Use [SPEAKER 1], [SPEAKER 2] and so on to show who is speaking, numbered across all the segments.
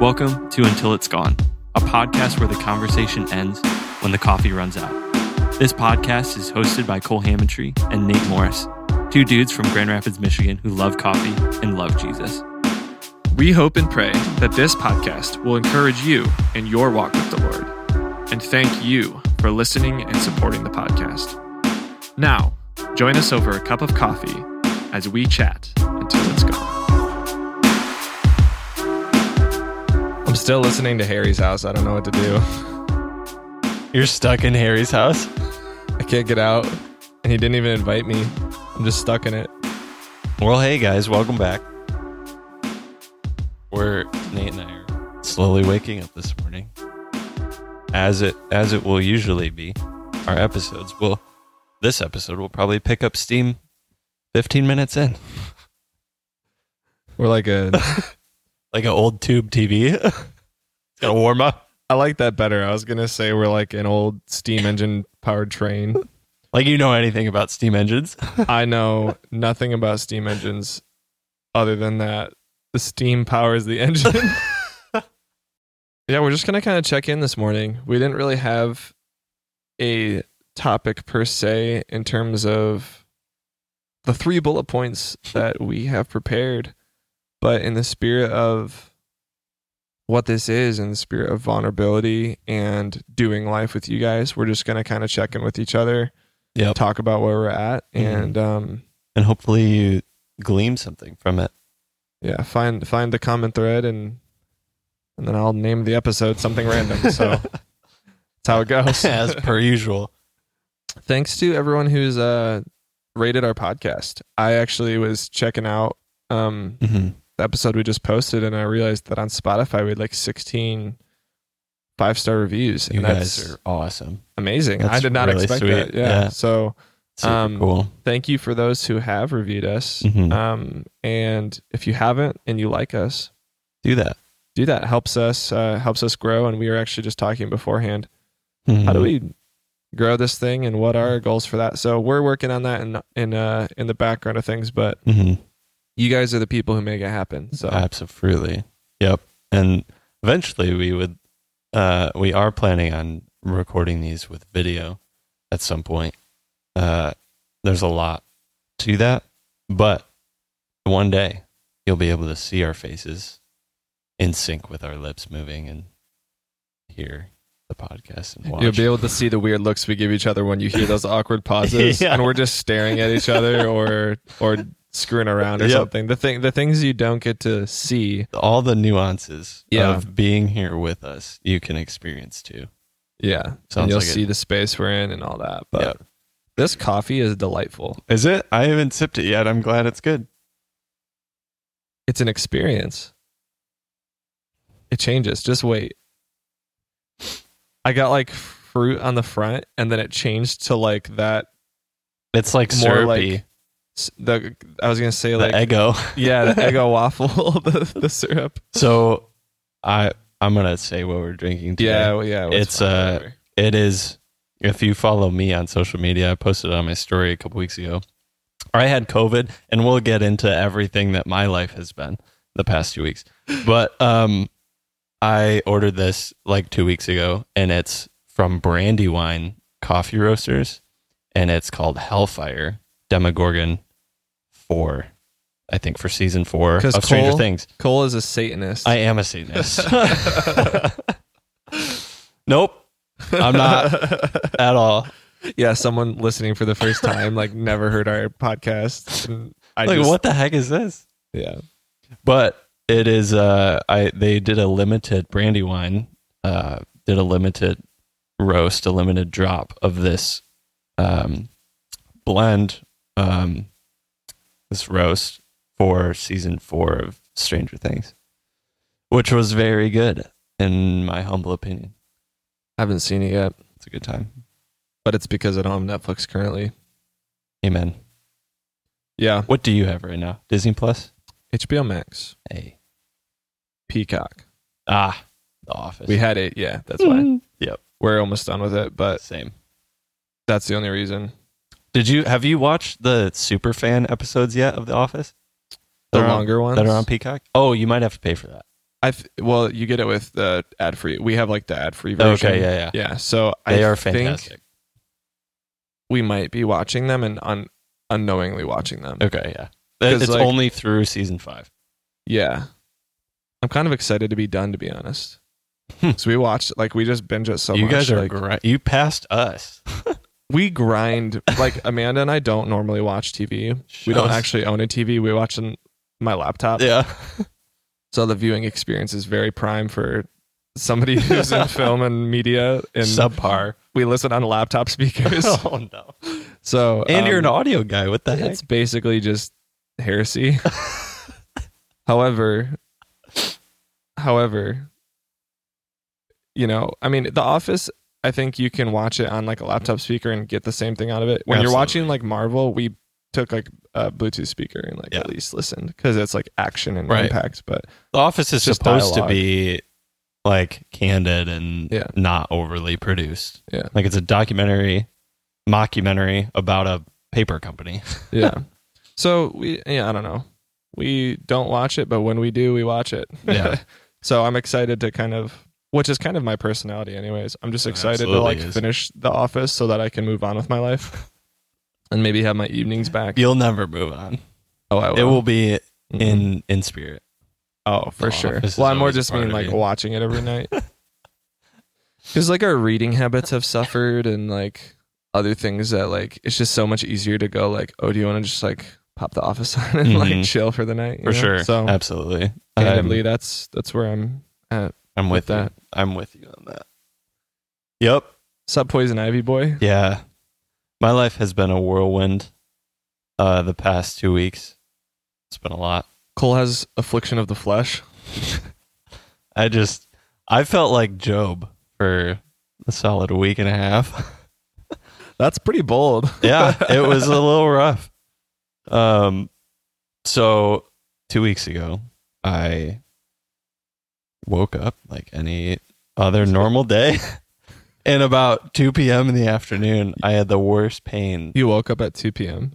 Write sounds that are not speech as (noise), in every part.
[SPEAKER 1] Welcome to Until It's Gone, a podcast where the conversation ends when the coffee runs out. This podcast is hosted by Cole Hammondtree and Nate Morris, two dudes from Grand Rapids, Michigan who love coffee and love Jesus.
[SPEAKER 2] We hope and pray that this podcast will encourage you in your walk with the Lord. And thank you for listening and supporting the podcast. Now, join us over a cup of coffee as we chat until it's gone. I'm still listening to Harry's house. I don't know what to do.
[SPEAKER 1] You're stuck in Harry's house?
[SPEAKER 2] I can't get out, and he didn't even invite me. I'm just stuck in it.
[SPEAKER 1] Well, hey guys, welcome back. We're Nate and I are slowly waking up this morning. As it as it will usually be, our episodes will this episode will probably pick up steam 15 minutes in.
[SPEAKER 2] We're like a. (laughs)
[SPEAKER 1] Like an old tube TV. (laughs) it's got a warm up.
[SPEAKER 2] I like that better. I was gonna say we're like an old steam engine powered train. (laughs)
[SPEAKER 1] Like you know anything about steam engines?
[SPEAKER 2] I know nothing about steam engines other than that the steam powers the engine. Yeah, we're just going to kind of check in this morning. We didn't really have a topic per se in terms of the three bullet points (laughs) that we have prepared, but in the spirit of what this is, in the spirit of vulnerability and doing life with you guys, we're just going to kind of check in with each other
[SPEAKER 1] Yep.
[SPEAKER 2] talk about where we're at
[SPEAKER 1] Mhm.
[SPEAKER 2] and um
[SPEAKER 1] And hopefully you glean something from it.
[SPEAKER 2] yeah find find the common thread and and then i'll name the episode something random so (laughs) that's how it goes (laughs)
[SPEAKER 1] As per usual.
[SPEAKER 2] thanks to everyone who's uh rated our podcast i actually was checking out um
[SPEAKER 1] hmm
[SPEAKER 2] the episode we just posted and i realized that on spotify we had like 16 five star reviews
[SPEAKER 1] You
[SPEAKER 2] and
[SPEAKER 1] guys
[SPEAKER 2] that's
[SPEAKER 1] are awesome.
[SPEAKER 2] amazing i did not
[SPEAKER 1] really
[SPEAKER 2] expect
[SPEAKER 1] sweet.
[SPEAKER 2] that yeah.
[SPEAKER 1] Yeah.
[SPEAKER 2] so Um,
[SPEAKER 1] cool.
[SPEAKER 2] thank you for those who have reviewed us.
[SPEAKER 1] Mhm.
[SPEAKER 2] Um, and if you haven't and you like us,
[SPEAKER 1] Do that.
[SPEAKER 2] Do that. Helps us uh, helps us grow. And we were actually just talking beforehand. How
[SPEAKER 1] Mm-hmm.
[SPEAKER 2] do we grow this thing, and what are our goals for that? So we're working on that in in uh, in the background of things. But
[SPEAKER 1] hmm
[SPEAKER 2] you guys are the people who make it happen. So
[SPEAKER 1] Absolutely. Yep. And eventually we would uh we are planning on recording these with video at some point. Uh there's a lot to that, but one day you'll be able to see our faces in sync with our lips moving and hear the podcast and watch.
[SPEAKER 2] You'll be able to see the weird looks we give each other when you hear those awkward pauses, (laughs)
[SPEAKER 1] Yeah.
[SPEAKER 2] and we're just staring at each other or or screwing around or
[SPEAKER 1] Yep.
[SPEAKER 2] something. The thing, the things you don't get to see.
[SPEAKER 1] all the nuances
[SPEAKER 2] Yeah.
[SPEAKER 1] of being here with us you can experience too.
[SPEAKER 2] Yeah, and you'll
[SPEAKER 1] like it.
[SPEAKER 2] see the space we're in and all that. But
[SPEAKER 1] Yep.
[SPEAKER 2] this coffee is delightful.
[SPEAKER 1] Is it? I haven't sipped it yet. I'm glad it's good.
[SPEAKER 2] It's an experience. It changes. Just wait. I got like fruit on the front, and then it changed to like that.
[SPEAKER 1] It's like
[SPEAKER 2] More
[SPEAKER 1] syrupy.
[SPEAKER 2] like The I was gonna say
[SPEAKER 1] the
[SPEAKER 2] like
[SPEAKER 1] Eggo. (laughs)
[SPEAKER 2] yeah, the Eggo (laughs) waffle, (laughs) the the syrup.
[SPEAKER 1] So I I'm gonna say what we're drinking today.
[SPEAKER 2] Yeah, well, yeah.
[SPEAKER 1] It's, uh,
[SPEAKER 2] whatever.
[SPEAKER 1] It is if you follow me on social media, I posted on my story a couple weeks ago. I had COVID and we'll get into everything that my life has been the past two weeks. But um I ordered this like two weeks ago and it's from Brandywine Coffee Roasters and it's called Hellfire Demogorgon 4. I think for season four of
[SPEAKER 2] 'Cause
[SPEAKER 1] Stranger Things.
[SPEAKER 2] Cole is a Satanist.
[SPEAKER 1] I am a Satanist. (laughs) (laughs) nope. I'm not (laughs) at all.
[SPEAKER 2] yeah, someone listening for the first time, like never heard our podcast. I
[SPEAKER 1] like
[SPEAKER 2] just,
[SPEAKER 1] what the heck is this?
[SPEAKER 2] Yeah,
[SPEAKER 1] But it is uh I they did a limited Brandywine uh did a limited roast, a limited drop of this um blend um this roast for season 4 of Stranger Things. Which was very good in my humble opinion.
[SPEAKER 2] I haven't seen it yet,
[SPEAKER 1] It's a good time.
[SPEAKER 2] but it's because I don't have Netflix currently.
[SPEAKER 1] Amen.
[SPEAKER 2] Yeah,
[SPEAKER 1] What do you have right now? Disney Plus?
[SPEAKER 2] HBO Max,
[SPEAKER 1] Hey.
[SPEAKER 2] Peacock.
[SPEAKER 1] Ah, The Office.
[SPEAKER 2] We had eight. Yeah, that's why (laughs)
[SPEAKER 1] Yep.
[SPEAKER 2] we're almost done with it. But
[SPEAKER 1] Same.
[SPEAKER 2] that's the only reason.
[SPEAKER 1] Did you have you watched the super fan episodes yet of The Office?
[SPEAKER 2] The
[SPEAKER 1] That are on-
[SPEAKER 2] longer ones
[SPEAKER 1] that are on Peacock. Oh, you might have to pay for that.
[SPEAKER 2] I th- well, you get it with the ad free. We have like the ad free version.
[SPEAKER 1] Okay, yeah, yeah.
[SPEAKER 2] yeah. So
[SPEAKER 1] They
[SPEAKER 2] I
[SPEAKER 1] are
[SPEAKER 2] think
[SPEAKER 1] fantastic.
[SPEAKER 2] we might be watching them and un- unknowingly watching them.
[SPEAKER 1] Okay, yeah.
[SPEAKER 2] 'Cause,
[SPEAKER 1] It's
[SPEAKER 2] like-
[SPEAKER 1] only through season five.
[SPEAKER 2] Yeah, I'm kind of excited to be done. To be honest,
[SPEAKER 1] Hmm.
[SPEAKER 2] so we watched like we just binge it so
[SPEAKER 1] you
[SPEAKER 2] much.
[SPEAKER 1] guys are
[SPEAKER 2] like,
[SPEAKER 1] gri- you passed us. (laughs)
[SPEAKER 2] we grind like Amanda and I don't normally watch TV. We don't actually own a TV. We watch on my laptop.
[SPEAKER 1] Yeah. (laughs)
[SPEAKER 2] So the viewing experience is very prime for somebody (laughs) who's in film and media. And
[SPEAKER 1] Subpar.
[SPEAKER 2] we listen on laptop speakers.
[SPEAKER 1] oh no.
[SPEAKER 2] So
[SPEAKER 1] And you're an
[SPEAKER 2] um,
[SPEAKER 1] audio guy. What the heck?
[SPEAKER 2] It's basically just heresy. however, however, you know, I mean, The Office. I think you can watch it on like a laptop speaker and get the same thing out of it. When you're watching like Marvel, we took like a Bluetooth speaker and like
[SPEAKER 1] Yeah.
[SPEAKER 2] at least listened because it's like action and
[SPEAKER 1] Right.
[SPEAKER 2] impact. But
[SPEAKER 1] The Office is supposed
[SPEAKER 2] dialogue.
[SPEAKER 1] to be like candid and
[SPEAKER 2] Yeah.
[SPEAKER 1] not overly produced.
[SPEAKER 2] Yeah.
[SPEAKER 1] Like it's a documentary, mockumentary about a paper company. (laughs)
[SPEAKER 2] yeah, so we yeah I don't know. We don't watch it, but when we do, we watch it.
[SPEAKER 1] Yeah. (laughs)
[SPEAKER 2] so I'm excited to kind of, which is kind of my personality, anyways. I'm just excited to like
[SPEAKER 1] is.
[SPEAKER 2] finish The Office so that I can move on with my life (laughs) and maybe have my evenings back.
[SPEAKER 1] You'll never move on.
[SPEAKER 2] oh, I will.
[SPEAKER 1] It will be in in spirit.
[SPEAKER 2] Oh, for sure. Well, I'm more just mean like
[SPEAKER 1] you.
[SPEAKER 2] watching it every night. (laughs) Because like our reading habits have suffered, and like other things that like it's just so much easier to go like, oh, do you want to just like pop the office (laughs) on and like
[SPEAKER 1] Mhm.
[SPEAKER 2] chill for the night? you
[SPEAKER 1] For
[SPEAKER 2] know?
[SPEAKER 1] sure.
[SPEAKER 2] So
[SPEAKER 1] Absolutely.
[SPEAKER 2] candidly,
[SPEAKER 1] I'm,
[SPEAKER 2] that's that's where I'm at.
[SPEAKER 1] I'm with
[SPEAKER 2] with
[SPEAKER 1] that.
[SPEAKER 2] that.
[SPEAKER 1] I'm with you on that. Yep.
[SPEAKER 2] Sub poison ivy boy.
[SPEAKER 1] Yeah. My life has been a whirlwind uh the past 2 weeks. It's been a lot.
[SPEAKER 2] Cole has affliction of the flesh. (laughs)
[SPEAKER 1] I just I felt like Job for a solid week and a half. (laughs)
[SPEAKER 2] That's pretty bold.
[SPEAKER 1] yeah, it was a little rough. Um so 2 weeks ago, I woke up like any other normal day. (laughs) And about 2 p.m. in the afternoon, I had the worst pain.
[SPEAKER 2] You woke up at 2 p.m.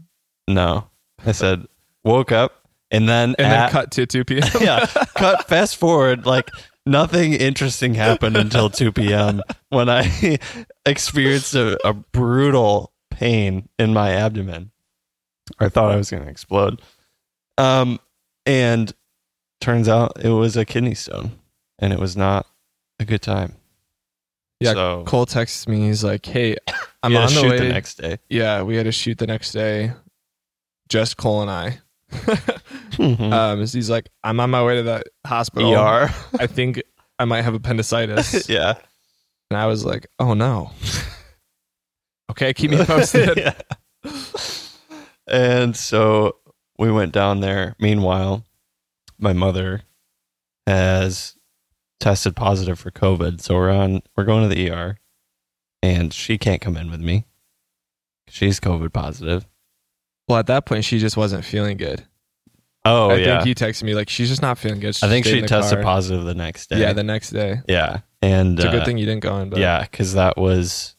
[SPEAKER 1] No, I said woke up and then
[SPEAKER 2] and
[SPEAKER 1] at-
[SPEAKER 2] then cut to 2 p.m. (laughs)
[SPEAKER 1] yeah, cut fast forward like nothing interesting happened until 2 p.m. when I (laughs) experienced a, a brutal pain in my abdomen. I thought I was going to explode. Um, and turns out it was a kidney stone, and it was not a good time.
[SPEAKER 2] Yeah,
[SPEAKER 1] so
[SPEAKER 2] Cole texts me. He's like, "Hey, (laughs) I'm on the way."
[SPEAKER 1] the next day.
[SPEAKER 2] yeah, we had to shoot the next day. Just Cole and I.
[SPEAKER 1] Mhm. (laughs)
[SPEAKER 2] um, he's like, "I'm on my way to the hospital.
[SPEAKER 1] ER. (laughs)
[SPEAKER 2] I think I might have appendicitis."
[SPEAKER 1] yeah.
[SPEAKER 2] And I was like, "Oh no." okay, keep me posted.
[SPEAKER 1] yeah. And so we went down there. Meanwhile, my mother has tested positive for COVID. So we're on we're going to the ER and she can't come in with me. She's COVID positive.
[SPEAKER 2] Well, at that point, she just wasn't feeling good.
[SPEAKER 1] Oh
[SPEAKER 2] I
[SPEAKER 1] yeah.
[SPEAKER 2] think you texted me like, "She's just not feeling good."
[SPEAKER 1] I think she tested
[SPEAKER 2] car.
[SPEAKER 1] positive the next day.
[SPEAKER 2] Yeah, the next day.
[SPEAKER 1] yeah. And
[SPEAKER 2] It's a
[SPEAKER 1] uh,
[SPEAKER 2] good thing you didn't go in. But
[SPEAKER 1] Yeah, because that was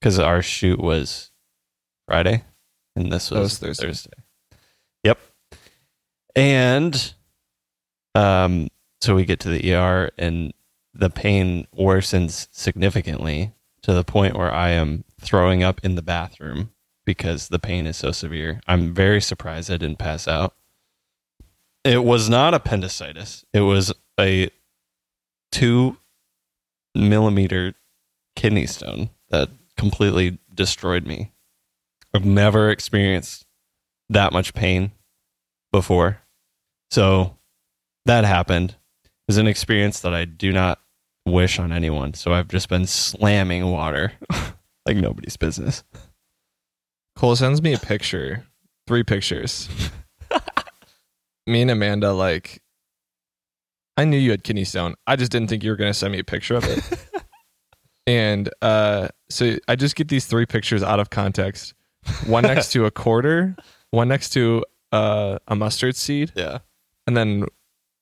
[SPEAKER 1] because our shoot was Friday, and this was,
[SPEAKER 2] was Thursday.
[SPEAKER 1] Thursday. Yep. And um, so we get to the ER, and the pain worsens significantly to the point where I am throwing up in the bathroom because the pain is so severe. I'm very surprised I didn't pass out. It was not appendicitis. It was a two millimeter kidney stone that completely destroyed me. I've never experienced that much pain before. So that happened. It was an experience that I do not wish on anyone. So I've just been slamming water (laughs) like nobody's business.
[SPEAKER 2] Cole sends me a picture, three pictures. (laughs) me and Amanda, like, I knew you had kidney stone. I just didn't think you were going to send me a picture of it. (laughs) and uh, so I just get these three pictures out of context one next to a quarter, one next to uh, a mustard seed,
[SPEAKER 1] Yeah.
[SPEAKER 2] and then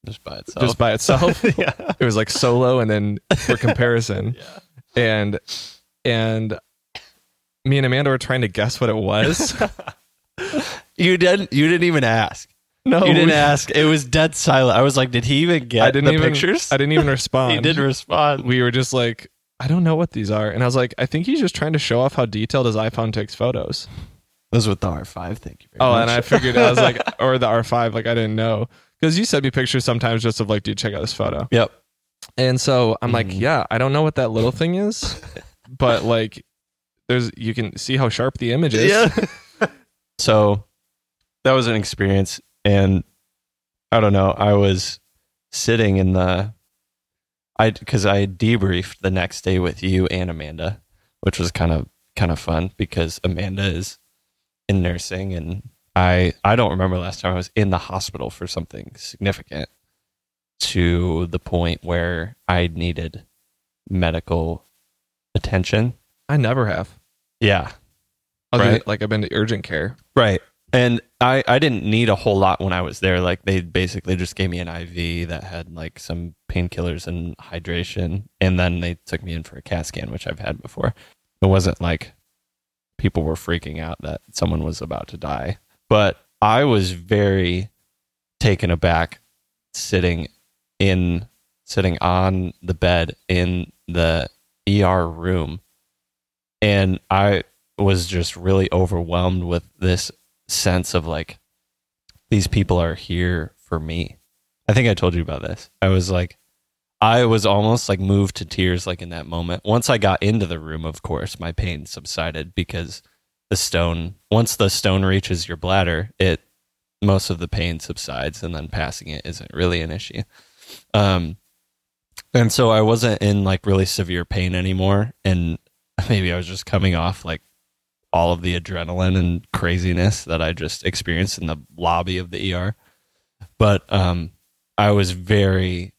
[SPEAKER 1] just by itself.
[SPEAKER 2] just by itself. (laughs)
[SPEAKER 1] yeah.
[SPEAKER 2] it was like solo and then for comparison. (laughs)
[SPEAKER 1] Yeah.
[SPEAKER 2] And and me and Amanda were trying to guess what it was. (laughs)
[SPEAKER 1] You didn't. You didn't even ask.
[SPEAKER 2] No,
[SPEAKER 1] you didn't
[SPEAKER 2] we-
[SPEAKER 1] ask. It was dead silent. I was like, did he even get
[SPEAKER 2] I didn't
[SPEAKER 1] the
[SPEAKER 2] even
[SPEAKER 1] pictures?
[SPEAKER 2] I didn't even respond.
[SPEAKER 1] he did respond.
[SPEAKER 2] we were just like, I don't know what these are. And I was like, I think he's just trying to show off how detailed his iPhone takes photos.
[SPEAKER 1] This was with the R5. Thank you very
[SPEAKER 2] Oh,
[SPEAKER 1] much.
[SPEAKER 2] and I figured I was like, (laughs) or the R5, like I didn't know. Because you send me pictures sometimes just of like, dude, check out this photo.
[SPEAKER 1] yep.
[SPEAKER 2] And so I'm like,
[SPEAKER 1] Mhm.
[SPEAKER 2] yeah, I don't know what that little thing is, (laughs) but like, there's you can see how sharp the image is.
[SPEAKER 1] Yeah. (laughs) so that was an experience, and I don't know. I was sitting in the, I because I debriefed the next day with you and Amanda, which was kind of kind of fun because Amanda is in nursing, and I I don't remember last time I was in the hospital for something significant to the point where I needed medical attention.
[SPEAKER 2] I never have.
[SPEAKER 1] Yeah,
[SPEAKER 2] Other
[SPEAKER 1] Right.
[SPEAKER 2] than, like I've been to urgent care.
[SPEAKER 1] Right. And I, I didn't need a whole lot when I was there. Like they basically just gave me an IV that had like some painkillers and hydration. And then they took me in for a CAT scan, which I've had before. It wasn't like people were freaking out that someone was about to die. But I was very taken aback sitting in sitting on the bed in the ER room. And I was just really overwhelmed with this sense of like these people are here for me. I think I told you about this. I was like I was almost like moved to tears like in that moment. Once I got into the room, of course, my pain subsided because the stone once the stone reaches your bladder, it most of the pain subsides and then passing it isn't really an issue. Um and so I wasn't in like really severe pain anymore and (laughs) maybe I was just coming off like all of the adrenaline and craziness that I just experienced in the lobby of the ER. But um I was very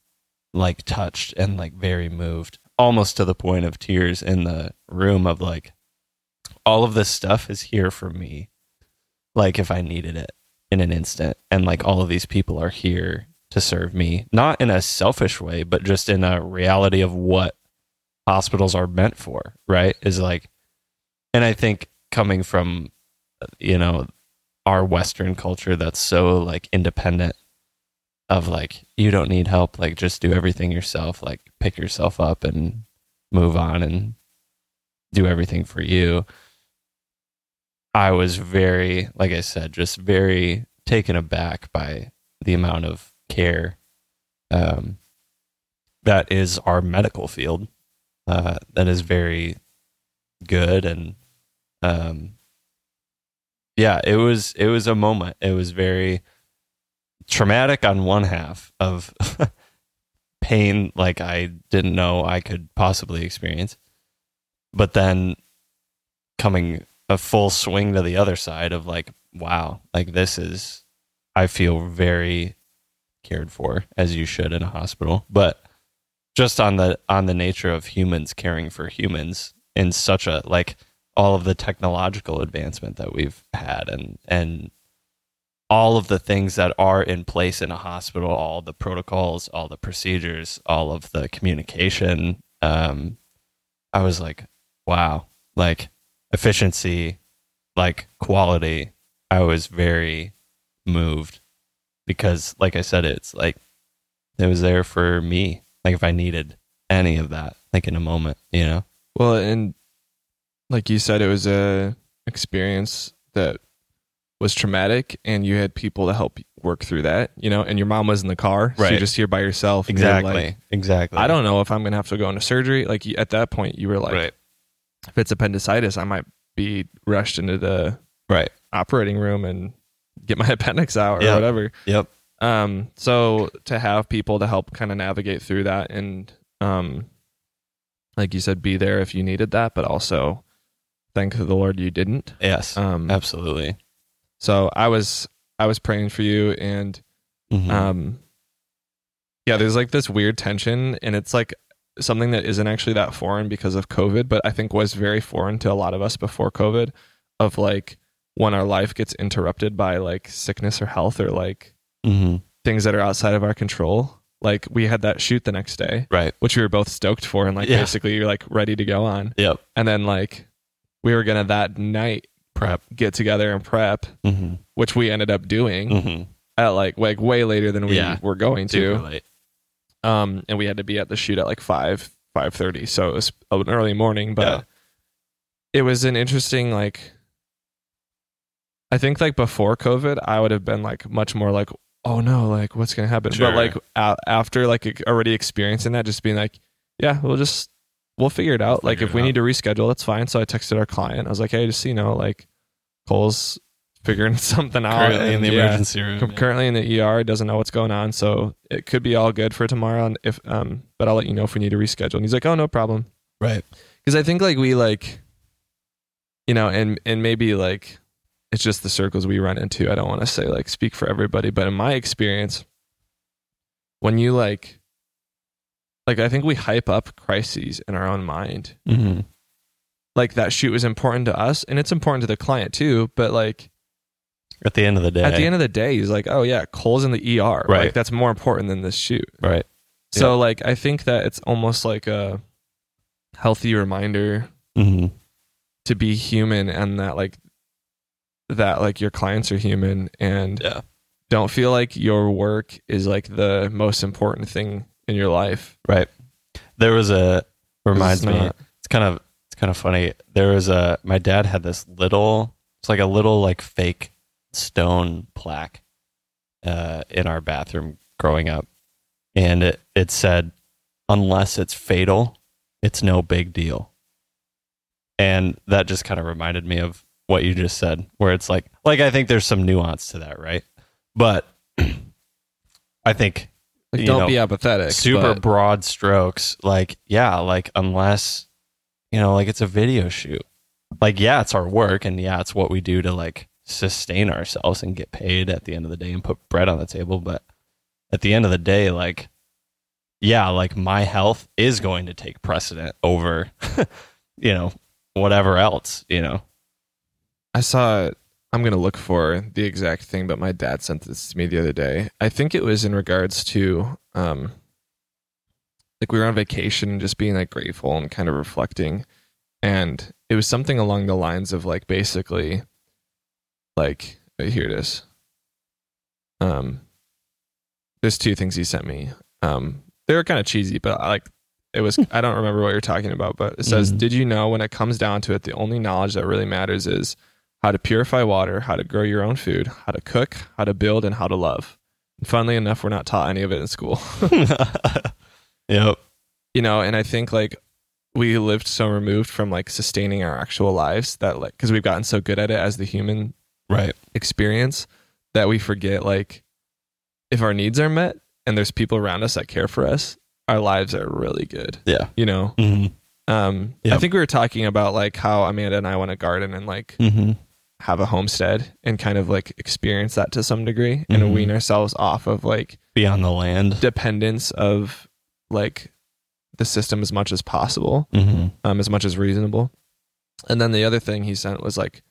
[SPEAKER 1] like touched and like very moved, almost to the point of tears in the room of like all of this stuff is here for me. Like if I needed it in an instant and like all of these people are here to serve me, not in a selfish way, but just in a reality of what hospitals are meant for, right? Is like and I think coming from you know our western culture that's so like independent of like you don't need help like just do everything yourself like pick yourself up and move on and do everything for you. I was very like i said just very taken aback by the amount of care um, that is our medical field uh, that is very good and um yeah it was it was a moment. It was very traumatic on one half of (laughs) pain like i didn't know i could possibly experience. But then coming a full swing to the other side of like wow like this is i feel very cared for as you should in a hospital. But just on the on the nature of humans caring for humans in such a like all of the technological advancement that we've had and and all of the things that are in place in a hospital all the protocols all the procedures all of the communication um i was like wow like efficiency like quality. I was very moved because like i said it's like it was there for me like if i needed any of that like in a moment you know?
[SPEAKER 2] Well, and like you said, it was a experience that was traumatic, and you had people to help work through that. You know, and your mom was in the car, so
[SPEAKER 1] Right.
[SPEAKER 2] you're just here by yourself. and you're
[SPEAKER 1] exactly
[SPEAKER 2] like,
[SPEAKER 1] exactly
[SPEAKER 2] I don't know if I'm gonna have to go into surgery. Like you- at that point, you were like,
[SPEAKER 1] right
[SPEAKER 2] if it's appendicitis, I might be rushed into the
[SPEAKER 1] right
[SPEAKER 2] operating room and get my (laughs) appendix out or
[SPEAKER 1] Yeah.
[SPEAKER 2] whatever.
[SPEAKER 1] yep
[SPEAKER 2] Um, so to have people to help kind of navigate through that and um, like you said, be there if you needed that, but also thank the Lord you didn't.
[SPEAKER 1] yes
[SPEAKER 2] Um,
[SPEAKER 1] absolutely
[SPEAKER 2] so I was I was praying for you and
[SPEAKER 1] Mhm.
[SPEAKER 2] um, yeah, there's like this weird tension, and it's like something that isn't actually that foreign because of COVID, but I think was very foreign to a lot of us before COVID. Of like when our life gets interrupted by like sickness or health or like
[SPEAKER 1] Mhm.
[SPEAKER 2] things that are outside of our control. Like we had that shoot the next day,
[SPEAKER 1] Right.
[SPEAKER 2] which we were both stoked for, and like
[SPEAKER 1] Yeah.
[SPEAKER 2] basically you're like ready to go on.
[SPEAKER 1] Yep.
[SPEAKER 2] And then like we were gonna that night
[SPEAKER 1] Prep.
[SPEAKER 2] get together and prep,
[SPEAKER 1] Mm-hmm.
[SPEAKER 2] which we ended up doing
[SPEAKER 1] Mm-hmm.
[SPEAKER 2] at like like way later than we
[SPEAKER 1] Yeah.
[SPEAKER 2] were going to. Um, and we had to be at the shoot at like five five thirty, so it was an early morning. But
[SPEAKER 1] Yeah.
[SPEAKER 2] it was an interesting like. I think like before COVID, I would have been like much more like, oh no, like what's gonna happen?
[SPEAKER 1] Sure.
[SPEAKER 2] But like a- after like already experiencing that, just being like, yeah, we'll just we'll figure it out. like if we
[SPEAKER 1] out.
[SPEAKER 2] need to reschedule, that's fine. So I texted our client. I was like, hey, just so you know, like Cole's figuring (laughs) something out
[SPEAKER 1] Currently in the
[SPEAKER 2] yeah,
[SPEAKER 1] emergency room.
[SPEAKER 2] com- currently in the ER, doesn't know what's going on, so it could be all good for tomorrow. And if um, but I'll let you know if we need to reschedule. And he's like, oh, no problem,
[SPEAKER 1] Right.
[SPEAKER 2] because I think like we like, you know, and and maybe like it's just the circles we run into. I don't want to say like speak for everybody, but in my experience, when you like, like I think we hype up crises in our own mind.
[SPEAKER 1] Mm-hmm.
[SPEAKER 2] Like that shoot was important to us, and it's important to the client too. But like
[SPEAKER 1] At the end of the day.
[SPEAKER 2] at the end of the day, he's like, "Oh yeah, Cole's in the ER. Like
[SPEAKER 1] Right.
[SPEAKER 2] that's more important than this shoot."
[SPEAKER 1] right.
[SPEAKER 2] So like, I think that it's almost like a healthy reminder
[SPEAKER 1] Mm-hmm.
[SPEAKER 2] to be human, and that like that like your clients are human, and
[SPEAKER 1] Yeah.
[SPEAKER 2] don't feel like your work is like the most important thing in your life.
[SPEAKER 1] Right. There was a reminds me.
[SPEAKER 2] not.
[SPEAKER 1] It's kind of it's kind of funny. There was a my dad had this little. It's like a little like fake stone plaque uh, in our bathroom growing up, and it it said, "Unless it's fatal, it's no big deal." And that just kind of reminded me of what you just said, where it's like, like I think there's some nuance to that, right? But (clears throat) I think
[SPEAKER 2] Like, don't
[SPEAKER 1] know,
[SPEAKER 2] be apathetic.
[SPEAKER 1] super
[SPEAKER 2] but-
[SPEAKER 1] broad strokes like yeah like unless you know like it's a video shoot like yeah it's our work and yeah it's what we do to like sustain ourselves and get paid at the end of the day and put bread on the table but at the end of the day like yeah like my health is going to take precedent over (laughs) you know whatever else you know
[SPEAKER 2] I saw I'm gonna look for the exact thing, but my dad sent this to me the other day. I think it was in regards to um like we were on vacation and just being like grateful and kind of reflecting. And it was something along the lines of like basically like uh, here it is. Um there's two things he sent me. Um they were kind of cheesy, but I like it was (laughs) I don't remember what you're talking about, but it says,
[SPEAKER 1] Mhm.
[SPEAKER 2] Did you know when it comes down to it, the only knowledge that really matters is how to purify water, how to grow your own food, how to cook, how to build, and how to love. And funnily enough, we're not taught any of it in school. (laughs)
[SPEAKER 1] yep
[SPEAKER 2] you know, and I think like we lived so removed from like sustaining our actual lives that like because we've gotten so good at it as the human
[SPEAKER 1] right
[SPEAKER 2] experience that we forget like if our needs are met and there's people around us that care for us, our lives are really good.
[SPEAKER 1] yeah
[SPEAKER 2] You know,
[SPEAKER 1] mm-hmm.
[SPEAKER 2] um, I think we were talking about like how Amanda and I want to garden and like
[SPEAKER 1] Mm-hmm.
[SPEAKER 2] Have a homestead and kind of like experience that to some degree
[SPEAKER 1] Mhm.
[SPEAKER 2] and wean ourselves off of like
[SPEAKER 1] be on the land
[SPEAKER 2] dependence of like the system as much as possible,
[SPEAKER 1] mm-hmm.
[SPEAKER 2] um, as much as reasonable. And then the other thing he sent was like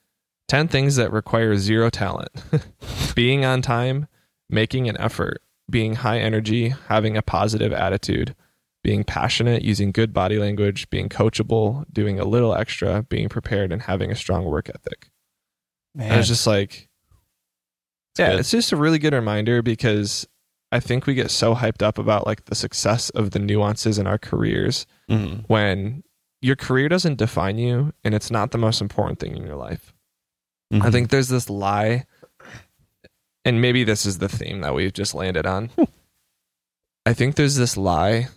[SPEAKER 2] 10 things that require zero talent (laughs) being on time, making an effort, being high energy, having a positive attitude, being passionate, using good body language, being coachable, doing a little extra, being prepared, and having a strong work ethic.
[SPEAKER 1] Man,
[SPEAKER 2] And it's just like,
[SPEAKER 1] It's
[SPEAKER 2] yeah,
[SPEAKER 1] good.
[SPEAKER 2] it's just a really good reminder because I think we get so hyped up about like the success of the nuances in our careers
[SPEAKER 1] Mhm.
[SPEAKER 2] when your career doesn't define you and it's not the most important thing in your life. I
[SPEAKER 1] Mhm.
[SPEAKER 2] think there's this lie, and maybe this is the theme that we've just landed on. I think there's this lie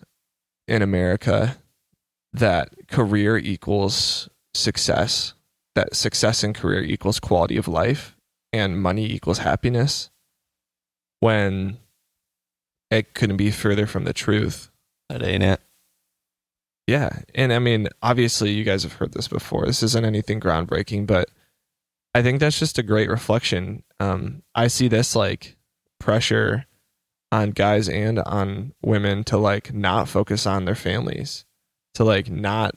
[SPEAKER 2] in America that career equals success, that success in career equals quality of life, and money equals happiness, when it couldn't be further from the truth.
[SPEAKER 1] that ain't it.
[SPEAKER 2] Yeah. And I mean, obviously, you guys have heard this before. This isn't anything groundbreaking, but I think that's just a great reflection. Um, I see this like pressure on guys and on women to like not focus on their families, to like not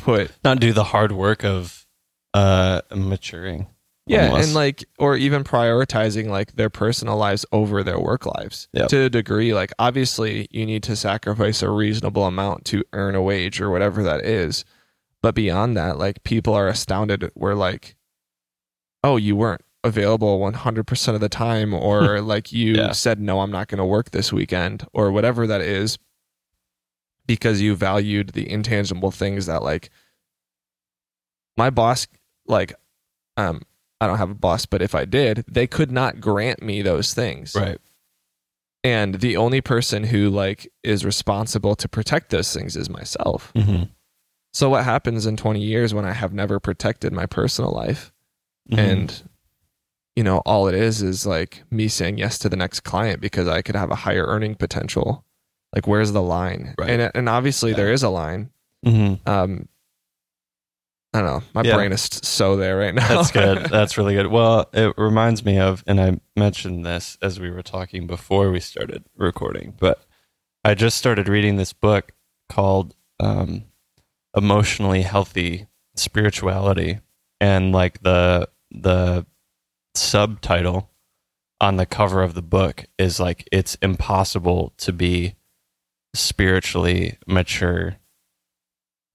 [SPEAKER 2] put,
[SPEAKER 1] Not do the hard work of uh maturing.
[SPEAKER 2] Yeah,
[SPEAKER 1] almost.
[SPEAKER 2] and like, or even prioritizing like their personal lives over their work lives
[SPEAKER 1] Yep.
[SPEAKER 2] to a degree. Like, obviously, you need to sacrifice a reasonable amount to earn a wage or whatever that is. But beyond that, like, people are astounded. We're like, oh, you weren't available 100% of the time, or (laughs) like you
[SPEAKER 1] Yeah.
[SPEAKER 2] said, no, I'm not going to work this weekend, or whatever that is, because you valued the intangible things that, like, my boss, like, um, I don't have a boss, but if I did, they could not grant me those things.
[SPEAKER 1] right.
[SPEAKER 2] And the only person who like is responsible to protect those things is myself.
[SPEAKER 1] hmm
[SPEAKER 2] So what happens in 20 years when I have never protected my personal life
[SPEAKER 1] Mm-hmm.
[SPEAKER 2] and you know all it is is like me saying yes to the next client because I could have a higher earning potential. Like where's the line?
[SPEAKER 1] Right.
[SPEAKER 2] And and obviously
[SPEAKER 1] Yeah.
[SPEAKER 2] there is a line.
[SPEAKER 1] hmm
[SPEAKER 2] Um I don't know. My
[SPEAKER 1] Yeah.
[SPEAKER 2] brain is so there right now.
[SPEAKER 1] That's good. (laughs) That's really good. Well, it reminds me of, and I mentioned this as we were talking before we started recording, but I just started reading this book called um, Emotionally Healthy Spirituality. And like the, the subtitle on the cover of the book is like, it's impossible to be spiritually mature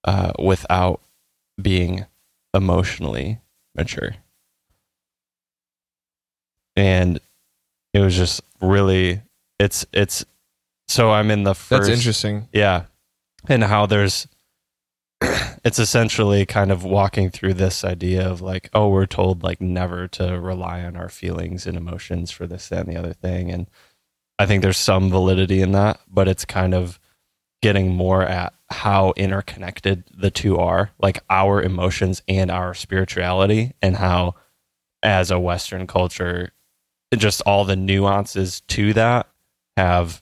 [SPEAKER 1] uh, without being emotionally mature. And it was just really it's it's so I'm in the first
[SPEAKER 2] That's interesting.
[SPEAKER 1] yeah. And how there's (clears throat) it's essentially kind of walking through this idea of like, oh, we're told like never to rely on our feelings and emotions for this, that, and the other thing. And I think there's some validity in that, but it's kind of getting more at how interconnected the two are, like our emotions and our spirituality, and how as a Western culture, just all the nuances to that have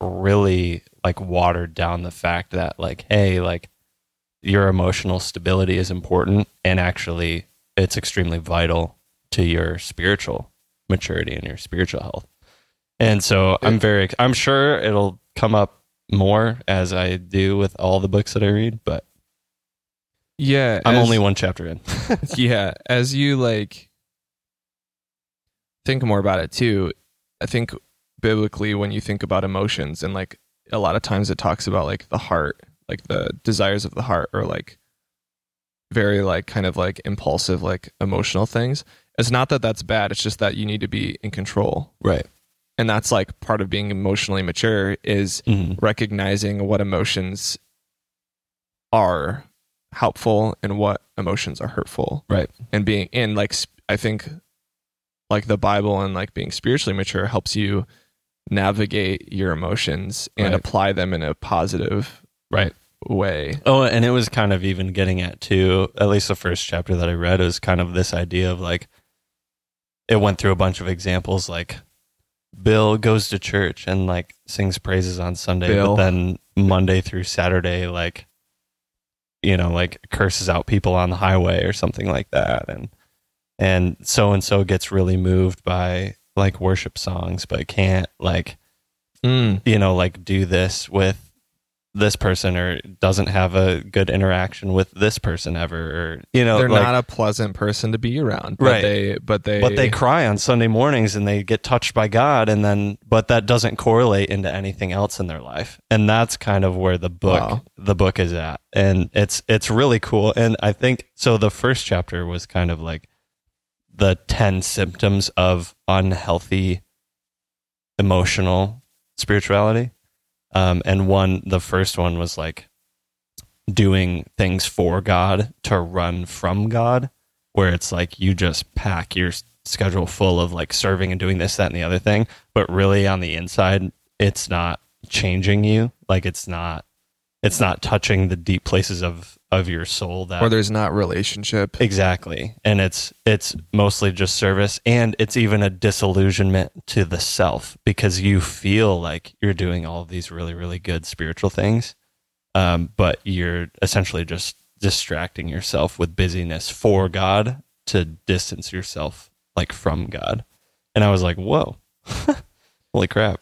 [SPEAKER 1] really like watered down the fact that like hey like your emotional stability is important and actually it's extremely vital to your spiritual maturity and your spiritual health and so i'm very i'm sure it'll come up more as i do with all the books that i read but
[SPEAKER 2] Yeah.
[SPEAKER 1] i'm
[SPEAKER 2] as-
[SPEAKER 1] only one chapter in. (laughs)
[SPEAKER 2] Yeah as you like think more about it too i think biblically when you think about emotions and like a lot of times it talks about like the heart like the desires of the heart or like very like kind of like impulsive like emotional things. It's not that that's bad it's just that you need to be in control.
[SPEAKER 1] Right
[SPEAKER 2] and that's like part of being emotionally mature is
[SPEAKER 1] Mhm.
[SPEAKER 2] recognizing what emotions are helpful and what emotions are hurtful
[SPEAKER 1] right
[SPEAKER 2] and being in like i think like the bible and like being spiritually mature helps you navigate your emotions and
[SPEAKER 1] Right.
[SPEAKER 2] apply them in a positive
[SPEAKER 1] right
[SPEAKER 2] way
[SPEAKER 1] Oh, and it was kind of even getting at too, at least the first chapter that I read was kind of this idea of like it went through a bunch of examples like Bill goes to church and like sings praises on Sunday,
[SPEAKER 2] Bill.
[SPEAKER 1] but then Monday through Saturday, like you know, like curses out people on the highway or something like that. And and so and so gets really moved by like worship songs, but can't like
[SPEAKER 2] mm.
[SPEAKER 1] you know, like do this with this person or doesn't have a good interaction with this person ever or you know
[SPEAKER 2] they're
[SPEAKER 1] like,
[SPEAKER 2] not a pleasant person to be around but
[SPEAKER 1] Right.
[SPEAKER 2] they but they
[SPEAKER 1] but they cry on Sunday mornings and they get touched by God and then but that doesn't correlate into anything else in their life. And that's kind of where the book
[SPEAKER 2] Wow.
[SPEAKER 1] the book is at. And it's it's really cool and I think so the first chapter was kind of like the 10 symptoms of unhealthy emotional spirituality. Um, and one, the first one was like doing things for God to run from God, where it's like you just pack your schedule full of like serving and doing this, that, and the other thing. But really on the inside, it's not changing you. Like it's not, it's not touching the deep places of, of your soul that
[SPEAKER 2] or there's not relationship
[SPEAKER 1] Exactly. And it's it's mostly just service and it's even a disillusionment to the self because you feel like you're doing all of these really really good spiritual things um but you're essentially just distracting yourself with busyness for God to distance yourself like from God. And I was like, "Whoa." (laughs) Holy crap.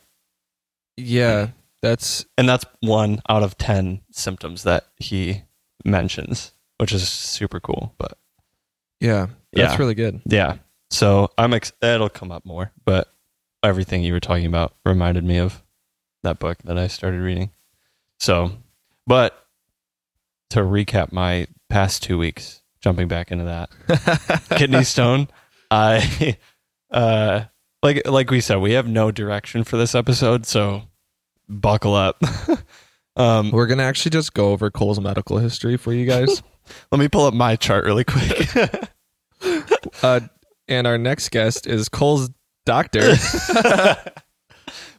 [SPEAKER 2] yeah that's
[SPEAKER 1] And that's one out of 10 symptoms that he mentions, which is super cool, but
[SPEAKER 2] yeah that's
[SPEAKER 1] Yeah.
[SPEAKER 2] really good
[SPEAKER 1] Yeah. So I'm ex- it'll come up more, but everything you were talking about reminded me of that book that I started reading. So, but to recap my past two weeks, jumping back into that (laughs) kidney stone, I (laughs) uh like like we said, we have no direction for this episode, so buckle up. (laughs) um,
[SPEAKER 2] We're gonna actually just go over Cole's medical history for you guys. (laughs)
[SPEAKER 1] let me pull up my chart really quick. (laughs)
[SPEAKER 2] uh, and our next guest is Cole's doctor,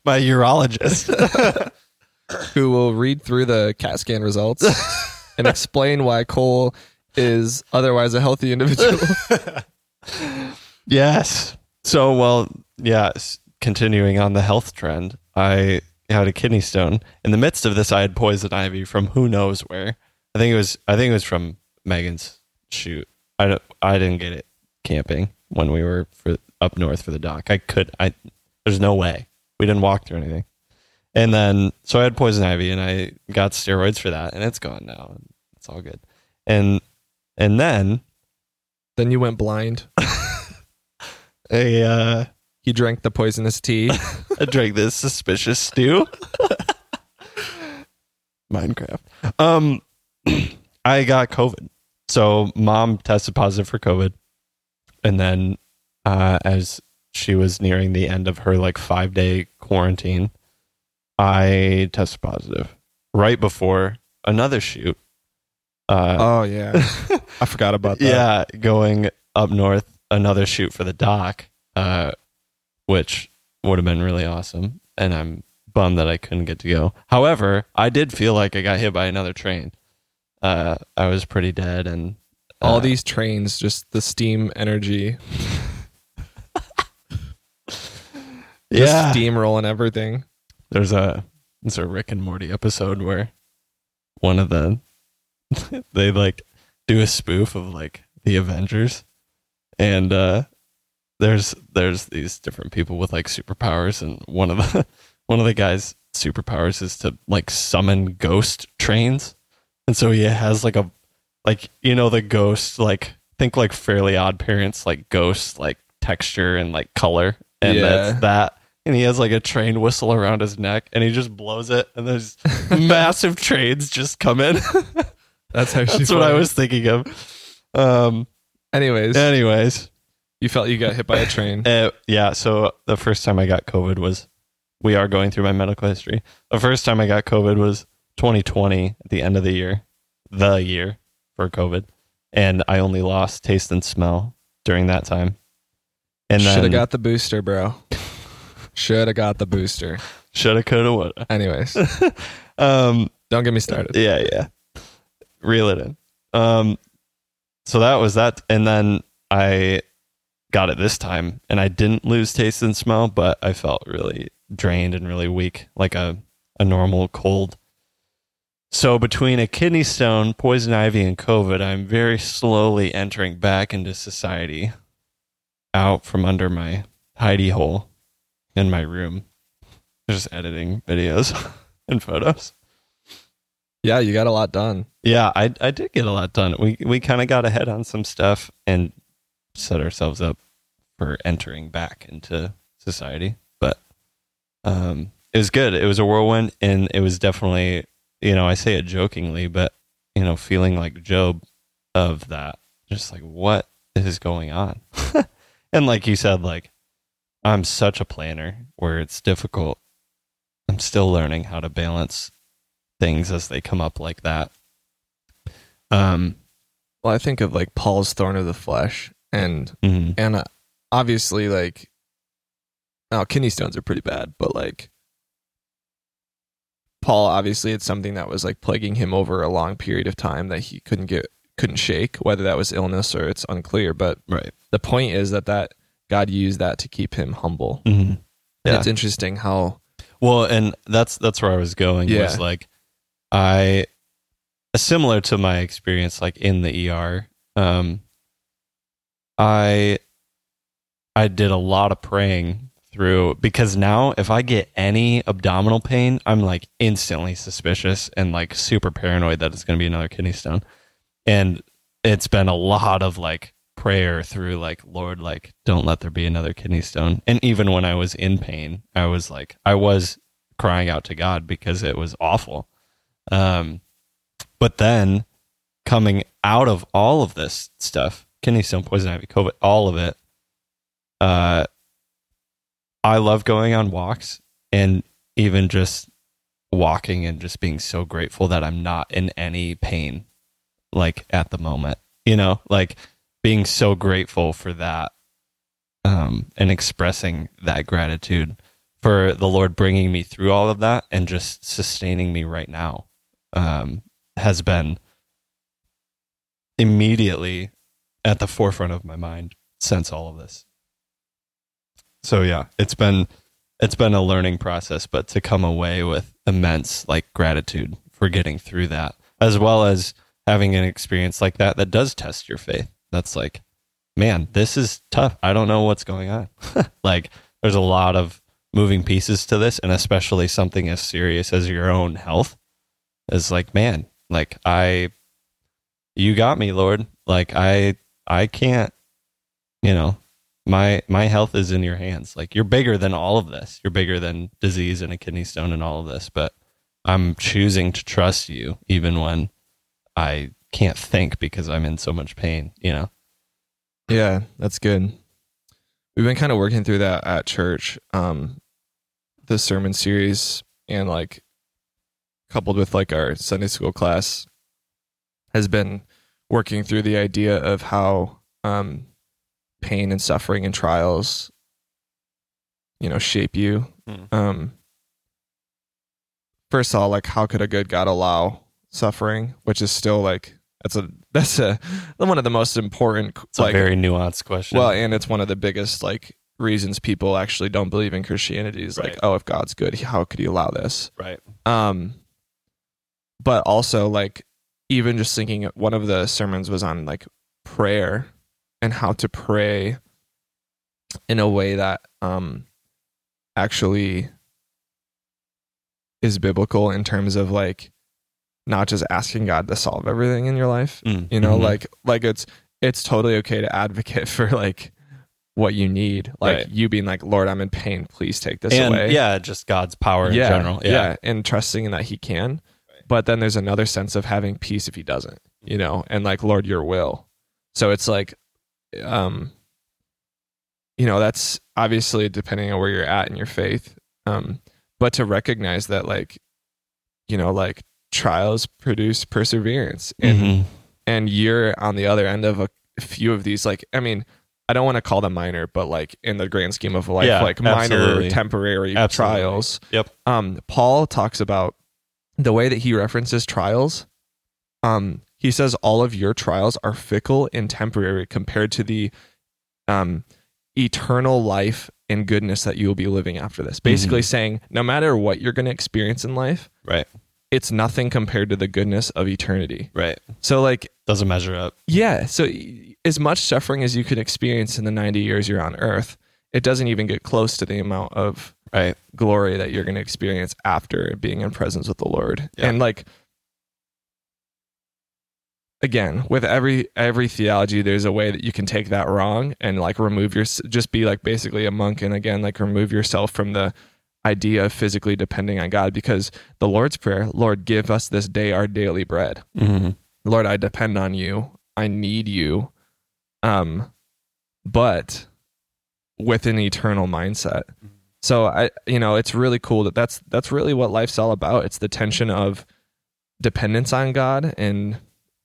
[SPEAKER 1] my urologist.
[SPEAKER 2] who will read through the CAT scan results and explain why Cole is otherwise a healthy individual.
[SPEAKER 1] yes. So, well, yes. Continuing on the health trend, I had a kidney stone. In the midst of this, I had poison ivy from who knows where. I think it was. I think it was from Megan's shoot. I don't. I didn't get it camping when we were for up north for the dock. I could. I. There's no way. We didn't walk through anything. And then, so I had poison ivy, and I got steroids for that, and it's gone now. It's all good. And and then
[SPEAKER 2] then you went blind. (laughs)
[SPEAKER 1] a uh,
[SPEAKER 2] He drank the poisonous tea. (laughs)
[SPEAKER 1] I drank this suspicious stew. Minecraft. Um, (clears throat) I got COVID. So mom tested positive for COVID, and then uh, as she was nearing the end of her like five day quarantine, I tested positive right before another shoot. Uh,
[SPEAKER 2] oh yeah, (laughs) I forgot about that.
[SPEAKER 1] yeah, going up north, another shoot for the dock, uh, which would have been really awesome. And I'm bummed that I couldn't get to go. However, I did feel like I got hit by another train. Uh, I was pretty dead, and
[SPEAKER 2] all
[SPEAKER 1] uh,
[SPEAKER 2] these trains, just the steam energy, (laughs)
[SPEAKER 1] yeah.
[SPEAKER 2] steamrolling everything.
[SPEAKER 1] There's a there's a Rick and Morty episode where one of the (laughs) they like do a spoof of like the Avengers, and uh, there's there's these different people with like superpowers, and one of the (laughs) one of the guys' superpowers is to like summon ghost trains, and so he has like a like you know the ghost like think like Fairly Odd Parents like ghost like texture and like color, and
[SPEAKER 2] Yeah.
[SPEAKER 1] that's that. And he has like a train whistle around his neck, and he just blows it, and there's (laughs) massive trains just come in. (laughs)
[SPEAKER 2] That's actually
[SPEAKER 1] That's what I was thinking of. Um.
[SPEAKER 2] Anyways,
[SPEAKER 1] Anyways,
[SPEAKER 2] you felt you got hit by a (laughs) train.
[SPEAKER 1] uh, yeah. So the first time I got COVID was, we are going through my medical history. The first time I got COVID was 2020 at the end of the year, the year for COVID, and I only lost taste and smell during that time. And
[SPEAKER 2] Should have got the booster, bro. Should have got the booster.
[SPEAKER 1] shoulda, coulda, woulda.
[SPEAKER 2] Anyways, (laughs)
[SPEAKER 1] Um.
[SPEAKER 2] don't get me started.
[SPEAKER 1] Yeah, yeah. Reel it in. Um, so that was that, and then I got it this time, and I didn't lose taste and smell, but I felt really drained and really weak, like a a normal cold. So between a kidney stone, poison ivy, and COVID, I'm very slowly entering back into society, out from under my hidey hole in my room, just editing videos (laughs) and photos.
[SPEAKER 2] Yeah, you got a lot done.
[SPEAKER 1] Yeah, I I did get a lot done. We we kind of got ahead on some stuff and set ourselves up for entering back into society. But um it was good. It was a whirlwind and it was definitely, you know, I say it jokingly, but you know, feeling like Job of that. Just like what is going on? (laughs) and like you said like I'm such a planner where it's difficult. I'm still learning how to balance things as they come up like that. Um,
[SPEAKER 2] Well, I think of like Paul's thorn of the flesh, and
[SPEAKER 1] mhm.
[SPEAKER 2] and uh, obviously like, oh, kidney stones are pretty bad, but like. Paul obviously it's something that was like plaguing him over a long period of time that he couldn't get couldn't shake whether that was illness or it's unclear but
[SPEAKER 1] right.
[SPEAKER 2] the point is that that God used that to keep him humble.
[SPEAKER 1] Mm-hmm.
[SPEAKER 2] And
[SPEAKER 1] Yeah.
[SPEAKER 2] It's interesting how
[SPEAKER 1] Well, and that's that's where I was going.
[SPEAKER 2] Yeah.
[SPEAKER 1] Was like I similar to my experience like in the ER. Um, I I did a lot of praying through because now if I get any abdominal pain, I'm like instantly suspicious and like super paranoid that it's going to be another kidney stone. And it's been a lot of like prayer through like lord like don't let there be another kidney stone and even when i was in pain i was like i was crying out to god because it was awful um but then coming out of all of this stuff kidney stone poison ivy covid all of it. Uh i love going on walks and even just walking and just being so grateful that i'm not in any pain like at the moment you know? Like being so grateful for that um and expressing that gratitude for the lord bringing me through all of that and just sustaining me right now um has been immediately at the forefront of my mind since all of this. So yeah it's been it's been a learning process but to come away with immense like gratitude for getting through that as well as having an experience like that that does test your faith. That's like man this is tough. I don't know what's going on. (laughs) Like there's a lot of moving pieces to this and especially something as serious as your own health is like man like i you got me lord. Like i i can't you know my my health is in your hands like you're bigger than all of this you're bigger than disease and a kidney stone and all of this but i'm choosing to trust you even when i can't think because i'm in so much pain you know
[SPEAKER 2] Yeah, that's good. We've been kind of working through that at church. Um, the sermon series and like coupled with like our Sunday school class has been working through the idea of how um, pain and suffering and trials, you know, shape you.
[SPEAKER 1] Mm.
[SPEAKER 2] Um, first of all, like how could a good God allow suffering, which is still like that's a (laughs) that's a one of the most important
[SPEAKER 1] it's a
[SPEAKER 2] like
[SPEAKER 1] very nuanced question
[SPEAKER 2] well, and it's one of the biggest like reasons people actually don't believe in Christianity is like,
[SPEAKER 1] Right.
[SPEAKER 2] oh, if God's good, how could he allow this?
[SPEAKER 1] right
[SPEAKER 2] Um but also like even just thinking one of the sermons was on like prayer and how to pray in a way that um actually is biblical in terms of like not just asking God to solve everything in your life
[SPEAKER 1] Mm,
[SPEAKER 2] you know
[SPEAKER 1] mhm.
[SPEAKER 2] like like it's it's totally okay to advocate (laughs) for like what you need like
[SPEAKER 1] Right.
[SPEAKER 2] you being like lord i'm in pain. Please take this
[SPEAKER 1] and
[SPEAKER 2] away.
[SPEAKER 1] yeah just god's power
[SPEAKER 2] yeah,
[SPEAKER 1] in general. Yeah,
[SPEAKER 2] and trusting in that he can but then there's another sense of having peace if he doesn't you know and like lord your will so it's like um you know that's obviously depending on where you're at in your faith um but to recognize that like you know like trials produce perseverance and
[SPEAKER 1] Mhm.
[SPEAKER 2] and you're on the other end of a few of these like i mean i don't want to call them minor but like in the grand scheme of life
[SPEAKER 1] Yeah,
[SPEAKER 2] like minor
[SPEAKER 1] absolutely.
[SPEAKER 2] temporary
[SPEAKER 1] Absolutely.
[SPEAKER 2] trials
[SPEAKER 1] Yep.
[SPEAKER 2] um paul talks about the way that he references trials um he says all of your trials are fickle and temporary compared to the um eternal life and goodness that you will be living after this. Basically saying no matter what you're going to experience in life
[SPEAKER 1] right.
[SPEAKER 2] it's nothing compared to the goodness of eternity.
[SPEAKER 1] Right.
[SPEAKER 2] So like
[SPEAKER 1] doesn't measure up.
[SPEAKER 2] Yeah. So as much suffering as you can experience in the 90 years you're on earth, it doesn't even get close to the amount of
[SPEAKER 1] right
[SPEAKER 2] glory that you're going to experience after being in presence with the Lord.
[SPEAKER 1] Yeah.
[SPEAKER 2] And like again, with every every theology there's a way that you can take that wrong and like remove your just be like basically a monk and again like remove yourself from the idea of physically depending on God because the Lord's prayer, Lord, give us this day our daily bread.
[SPEAKER 1] Mhm.
[SPEAKER 2] Lord, I depend on you. I need you. Um, but with an eternal mindset. So I, you know, it's really cool that that's that's really what life's all about. It's the tension of dependence on God and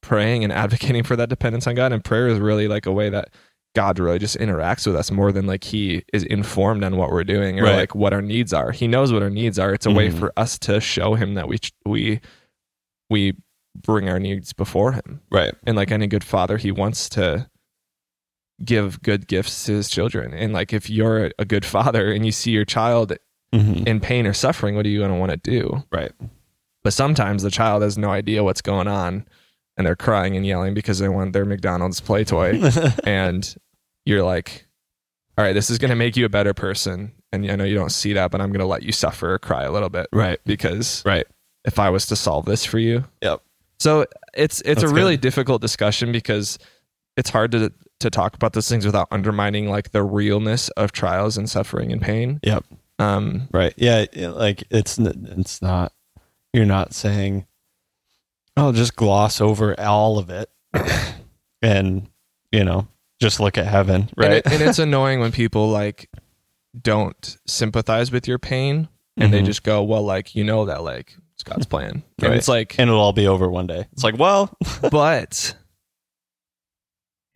[SPEAKER 2] praying and (laughs) advocating for that dependence on God. And prayer is really like a way that God really just interacts with us more than like he is informed on what we're doing or
[SPEAKER 1] Right.
[SPEAKER 2] like what our needs are. He knows what our needs are. It's a way
[SPEAKER 1] Mhm.
[SPEAKER 2] for us to show him that we we we bring our needs before him.
[SPEAKER 1] right
[SPEAKER 2] And like any good father, he wants to give good gifts to his children. And like if you're a good father and you see your child
[SPEAKER 1] Mhm.
[SPEAKER 2] in pain or suffering, what are you going to want to do?
[SPEAKER 1] right
[SPEAKER 2] But sometimes the child has no idea what's going on and they're crying and yelling because they want their McDonald's play toy. (laughs) and you're like, all right, this is going to make you a better person. And I know you don't see that, but I'm going to let you suffer or cry a little bit
[SPEAKER 1] right
[SPEAKER 2] because
[SPEAKER 1] right
[SPEAKER 2] if I was to solve this for you.
[SPEAKER 1] Yep.
[SPEAKER 2] So it's it's
[SPEAKER 1] That's
[SPEAKER 2] a really
[SPEAKER 1] good.
[SPEAKER 2] difficult discussion because it's hard to to talk about those things without undermining like the realness of trials and suffering and pain.
[SPEAKER 1] Yep.
[SPEAKER 2] Um,
[SPEAKER 1] Right. Yeah. Like it's it's not. You're not saying, "Oh, just gloss over all of it," (coughs) and you know, just look at heaven.
[SPEAKER 2] and,
[SPEAKER 1] Right.
[SPEAKER 2] it- and it's (laughs) annoying when people like don't sympathize with your pain and they
[SPEAKER 1] Mhm.
[SPEAKER 2] just go, well, like you know that like it's God's plan, and
[SPEAKER 1] Right.
[SPEAKER 2] it's like,
[SPEAKER 1] and it'll all be over one day. It's like, well, (laughs)
[SPEAKER 2] but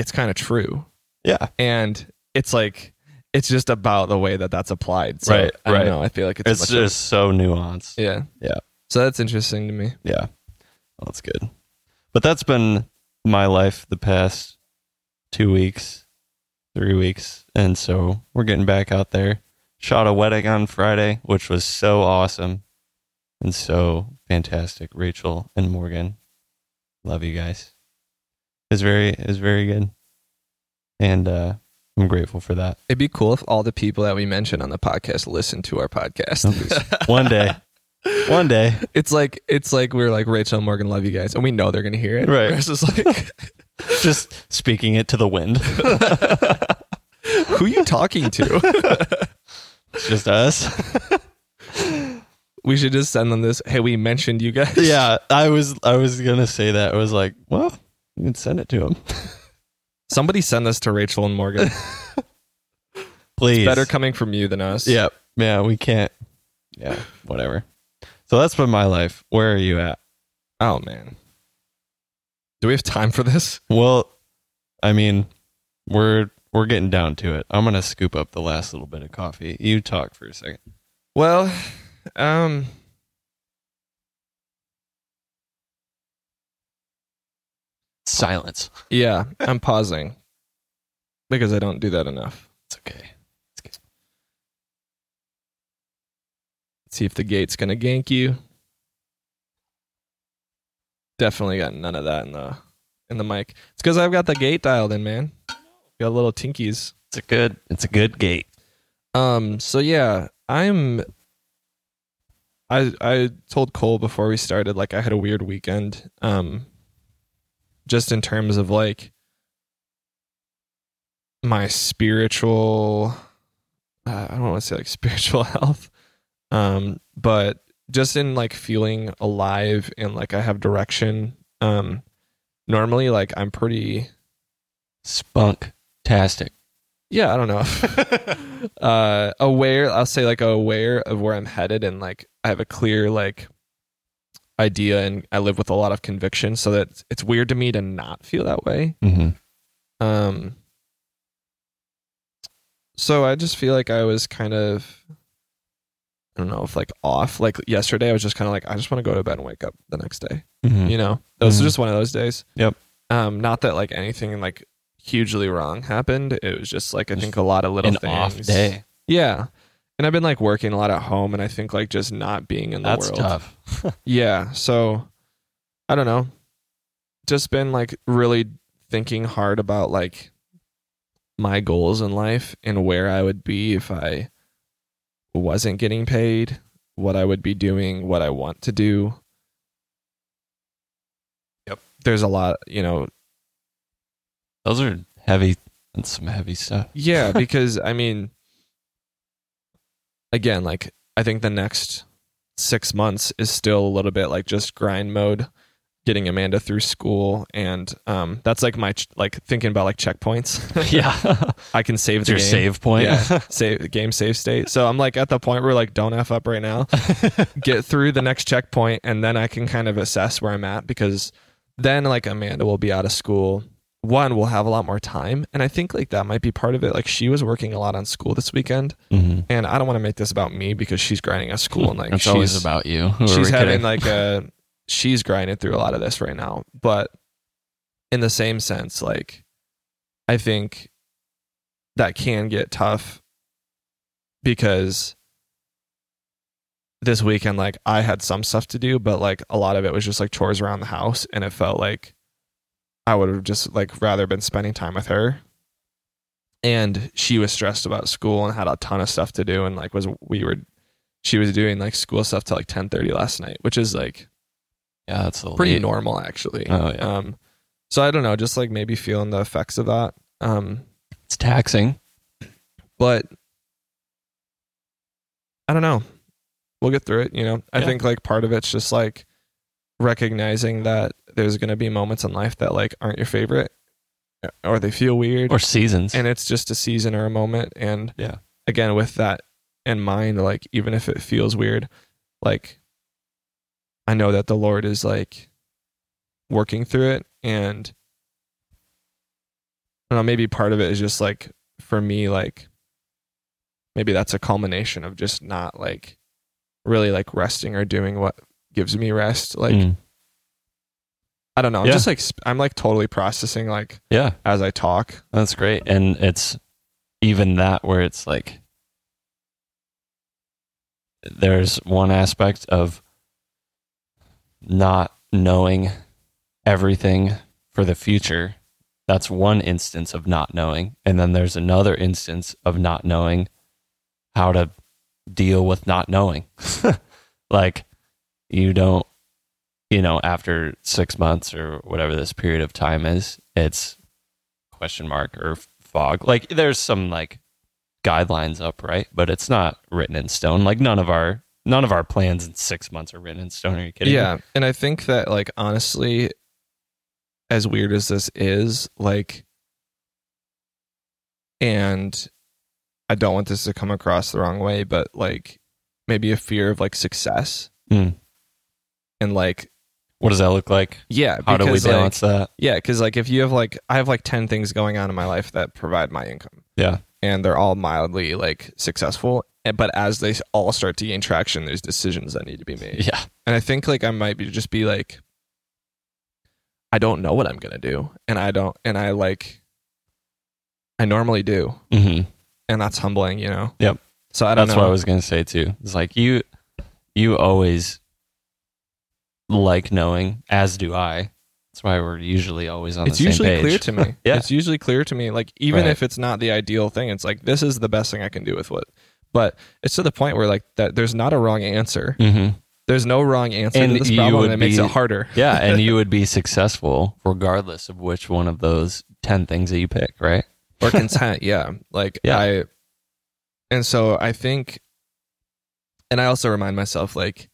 [SPEAKER 2] it's kind of true,
[SPEAKER 1] yeah.
[SPEAKER 2] and it's like it's just about the way that that's applied. So,
[SPEAKER 1] Right,
[SPEAKER 2] I
[SPEAKER 1] right.
[SPEAKER 2] know. I feel like it's,
[SPEAKER 1] It's
[SPEAKER 2] much of-
[SPEAKER 1] just so nuanced.
[SPEAKER 2] yeah,
[SPEAKER 1] Yeah.
[SPEAKER 2] So that's interesting to me.
[SPEAKER 1] Yeah. Well, that's good. But that's been my life the past two weeks, three weeks. And so we're getting back out there. Shot a wedding on Friday, which was so awesome and so fantastic. Rachel and Morgan. Love you guys. It's very it's very good. And uh I'm grateful for that.
[SPEAKER 2] It'd be cool if all the people that we mention on the podcast listen to our podcast.
[SPEAKER 1] One day. One day. (laughs)
[SPEAKER 2] it's like it's like we're like Rachel and Morgan love you guys, and we know they're gonna hear it.
[SPEAKER 1] Right.
[SPEAKER 2] It's just like (laughs)
[SPEAKER 1] Just speaking it to the wind. (laughs)
[SPEAKER 2] who you talking to?
[SPEAKER 1] It's just us.
[SPEAKER 2] we should just send them this. Hey, we mentioned you guys.
[SPEAKER 1] yeah, I was I was gonna say that. I was like, well, you can send it to him, (laughs)
[SPEAKER 2] Somebody send this to Rachel and Morgan. (laughs)
[SPEAKER 1] please.
[SPEAKER 2] Better coming from you than us.
[SPEAKER 1] Yeah, yeah, we can't. Yeah, whatever. So that's been my life. Where are you at?
[SPEAKER 2] Oh man. Do we have time for this?
[SPEAKER 1] Well, I mean, we're we're getting down to it. I'm gonna scoop up the last little bit of coffee. You talk for a second.
[SPEAKER 2] Well, um
[SPEAKER 1] Silence.
[SPEAKER 2] yeah, I'm pausing. Because I don't do that enough.
[SPEAKER 1] It's okay.
[SPEAKER 2] See if the gate's gonna gank you. Definitely got none of that in the in the mic. It's because I've got the gate dialed in, man. Got little tinkies.
[SPEAKER 1] It's a good. It's a good gate.
[SPEAKER 2] Um. So yeah, I'm. I I told Cole before we started, like I had a weird weekend. Um. Just in terms of like my spiritual, uh, I don't want to say like (laughs) spiritual health, um, but just in like feeling alive and like I have direction. Um. Normally, like I'm pretty
[SPEAKER 1] Spunk tastic.
[SPEAKER 2] yeah i don't know (laughs) uh aware i'll say like aware of where i'm headed and like i have a clear like idea and i live with a lot of conviction so that it's, weird to me to not feel that way
[SPEAKER 1] Mm-hmm.
[SPEAKER 2] um so i just feel like i was kind of i don't know if like off like yesterday i was just kind of like i just want to go to bed and wake up the next day
[SPEAKER 1] Mm-hmm.
[SPEAKER 2] you know it was
[SPEAKER 1] Mhm.
[SPEAKER 2] just one of those days
[SPEAKER 1] Yep.
[SPEAKER 2] um not that like anything like hugely wrong happened it was just like i think a lot of little
[SPEAKER 1] An
[SPEAKER 2] things
[SPEAKER 1] off day.
[SPEAKER 2] yeah and i've been like working a lot at home and i think like just not being in the
[SPEAKER 1] That's
[SPEAKER 2] world
[SPEAKER 1] tough. (laughs) (laughs)
[SPEAKER 2] yeah so i don't know just been like really thinking hard about like my goals in life and where i would be if i wasn't getting paid what i would be doing what i want to do
[SPEAKER 1] Yep.
[SPEAKER 2] there's a lot you know
[SPEAKER 1] Those are heavy. That's some heavy stuff.
[SPEAKER 2] Yeah, (laughs) because I mean, again, like I think the next six months is still a little bit like just grind mode, getting Amanda through school, and um, that's like my ch- like thinking about like checkpoints. (laughs)
[SPEAKER 1] yeah.
[SPEAKER 2] I can save the
[SPEAKER 1] your
[SPEAKER 2] game.
[SPEAKER 1] save point.
[SPEAKER 2] Yeah, (laughs) save game save state. So I'm like at the point where like don't f up right now. (laughs) Get through the next checkpoint, and then I can kind of assess where I'm at because then like Amanda will be out of school. One, we'll have a lot more time, and I think like that might be part of it. Like she was working a lot on school this weekend,
[SPEAKER 1] mm-hmm.
[SPEAKER 2] and I don't want to make this about me because she's grinding at school and like
[SPEAKER 1] It's
[SPEAKER 2] she's
[SPEAKER 1] always about you. (laughs) Who
[SPEAKER 2] she's having
[SPEAKER 1] kidding?
[SPEAKER 2] like a she's grinding through a lot of this right now but in the same sense like i think that can get tough because this weekend like i had some stuff to do but like a lot of it was just like chores around the house and it felt like i would have just like rather been spending time with her and she was stressed about school and had a ton of stuff to do and like was we were she was doing like school stuff till like 10 30 last night which is like
[SPEAKER 1] yeah, that's
[SPEAKER 2] pretty
[SPEAKER 1] late.
[SPEAKER 2] normal actually
[SPEAKER 1] Oh, yeah.
[SPEAKER 2] um So I don't know, just like maybe feeling the effects of that. Um,
[SPEAKER 1] It's taxing.
[SPEAKER 2] but I don't know. We'll get through it. You know, I
[SPEAKER 1] Yeah.
[SPEAKER 2] think like part of it's just like recognizing that there's going to be moments in life that like aren't your favorite or they feel weird
[SPEAKER 1] Or seasons.
[SPEAKER 2] and it's just a season or a moment. And
[SPEAKER 1] Yeah.
[SPEAKER 2] again, with that in mind, like even if it feels weird, like I know that the Lord is like working through it. And I don't know, maybe part of it is just like for me, like maybe that's a culmination of just not like really like resting or doing what gives me rest. Like,
[SPEAKER 1] Mm.
[SPEAKER 2] I don't know. I'm
[SPEAKER 1] Yeah.
[SPEAKER 2] just like, I'm like totally processing like
[SPEAKER 1] Yeah.
[SPEAKER 2] as I talk.
[SPEAKER 1] That's great. And it's even that where it's like there's one aspect of not knowing everything for the future. That's one instance of not knowing. And then there's another instance of not knowing how to deal with not knowing. (laughs) like you don't, you know, after six months or whatever this period of time is, it's question mark or fog. Like there's some like guidelines up, right? But it's not written in stone. Like none of our none of our plans in six months are written in stone. Are you kidding? me?
[SPEAKER 2] Yeah. And I think that, like, honestly, as weird as this is, like, and I don't want this to come across the wrong way, but like maybe a fear of like success
[SPEAKER 1] Mm.
[SPEAKER 2] and like,
[SPEAKER 1] What does that look like?
[SPEAKER 2] yeah,
[SPEAKER 1] How do we
[SPEAKER 2] like,
[SPEAKER 1] balance that?
[SPEAKER 2] Yeah, because like if you have like I have like ten things going on in my life that provide my income,
[SPEAKER 1] Yeah.
[SPEAKER 2] and they're all mildly like successful. But as they all start to gain traction, there's decisions that need to be made.
[SPEAKER 1] Yeah.
[SPEAKER 2] And I think like I might be just be like, I don't know what I'm gonna do, and I don't, and I like, I normally do,
[SPEAKER 1] hmm
[SPEAKER 2] and that's humbling, you know.
[SPEAKER 1] Yep.
[SPEAKER 2] So I don't
[SPEAKER 1] That's
[SPEAKER 2] know.
[SPEAKER 1] what I was gonna say too. It's like you you always like knowing, as do I. That's why we're usually always on
[SPEAKER 2] it's
[SPEAKER 1] the same
[SPEAKER 2] usually
[SPEAKER 1] page.
[SPEAKER 2] clear to me. (laughs)
[SPEAKER 1] Yeah.
[SPEAKER 2] It's usually clear to me. Like even
[SPEAKER 1] Right.
[SPEAKER 2] if it's not the ideal thing, it's like this is the best thing I can do with what. But it's to the point where like that there's not a wrong answer.
[SPEAKER 1] hmm
[SPEAKER 2] There's no wrong answer
[SPEAKER 1] And
[SPEAKER 2] to this problem, and it makes it harder. (laughs)
[SPEAKER 1] Yeah, and you would be (laughs) successful regardless of which one of those ten things that you pick, right?
[SPEAKER 2] or content. Yeah, like
[SPEAKER 1] Yeah.
[SPEAKER 2] I. And so I think, and I also remind myself like,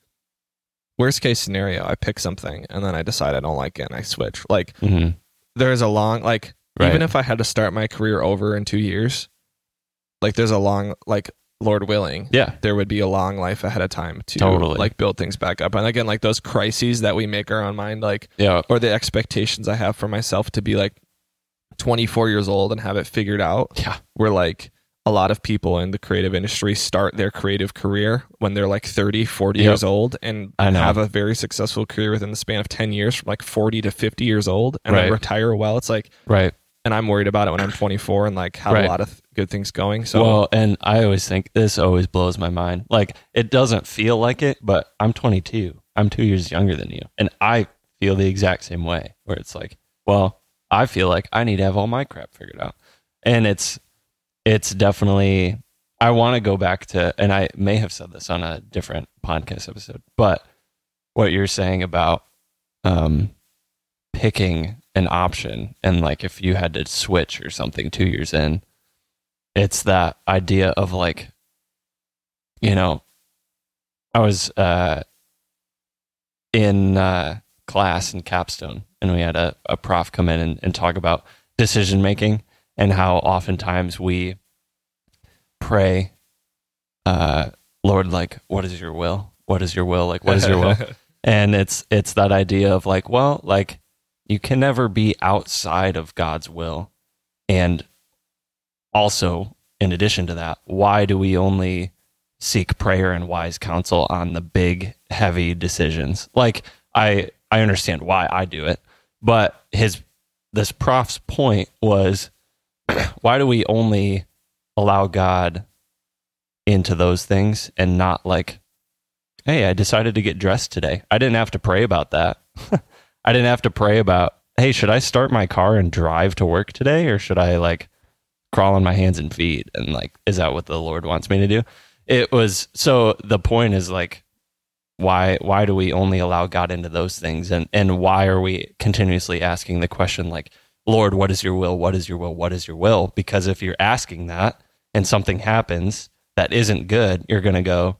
[SPEAKER 2] worst case scenario, I pick something and then I decide I don't like it and I switch. Like
[SPEAKER 1] hmm
[SPEAKER 2] there's a long like
[SPEAKER 1] Right.
[SPEAKER 2] even if I had to start my career over in two years, like there's a long like Lord willing,
[SPEAKER 1] Yeah.
[SPEAKER 2] there would be a long life ahead of time to
[SPEAKER 1] Totally.
[SPEAKER 2] like build things back up. And again, like those crises that we make our own mind, like
[SPEAKER 1] Yeah.
[SPEAKER 2] or the expectations I have for myself to be like 24 years old and have it figured out.
[SPEAKER 1] Yeah.
[SPEAKER 2] we're like a lot of people in the creative industry start their creative career when they're like 30, 40
[SPEAKER 1] Yep.
[SPEAKER 2] years old and have a very successful career within the span of 10 years from like 40 to 50 years old and then
[SPEAKER 1] Right.
[SPEAKER 2] retire well. It's like,
[SPEAKER 1] Right.
[SPEAKER 2] and I'm worried about it when I'm 24 and like have
[SPEAKER 1] Right.
[SPEAKER 2] a lot of good things going. So
[SPEAKER 1] well, and I always think this always blows my mind. Like it doesn't feel like it, but I'm 22. I'm two years younger than you, and I feel the exact same way. Where it's like, well, I feel like I need to have all my crap figured out, and it's it's definitely. I want to go back to, and I may have said this on a different podcast episode, but what you're saying about um, picking an option and like if you had to switch or something two years in, it's that idea of like, you know, I was uh, in uh, class in capstone and we had a, a prof come in and, and talk about decision making and how oftentimes we pray, uh, Lord, like, what is your will? What is your will? Like, what is your will? (laughs) and it's it's that idea of like well like you can never be outside of god's will and also in addition to that why do we only seek prayer and wise counsel on the big heavy decisions like i i understand why i do it but his this prof's point was why do we only allow god into those things and not like hey, I decided to get dressed today. I didn't have to pray about that. (laughs) I didn't have to pray about, hey, should I start my car and drive to work today or should I like crawl on my hands and feet? And like, is that what the Lord wants me to do? It was so the point is like, why why do we only allow God into those things and and why are we continuously asking the question like Lord what is your will? What is your will? What is your will? Because if you're asking that and something happens that isn't good you're going to go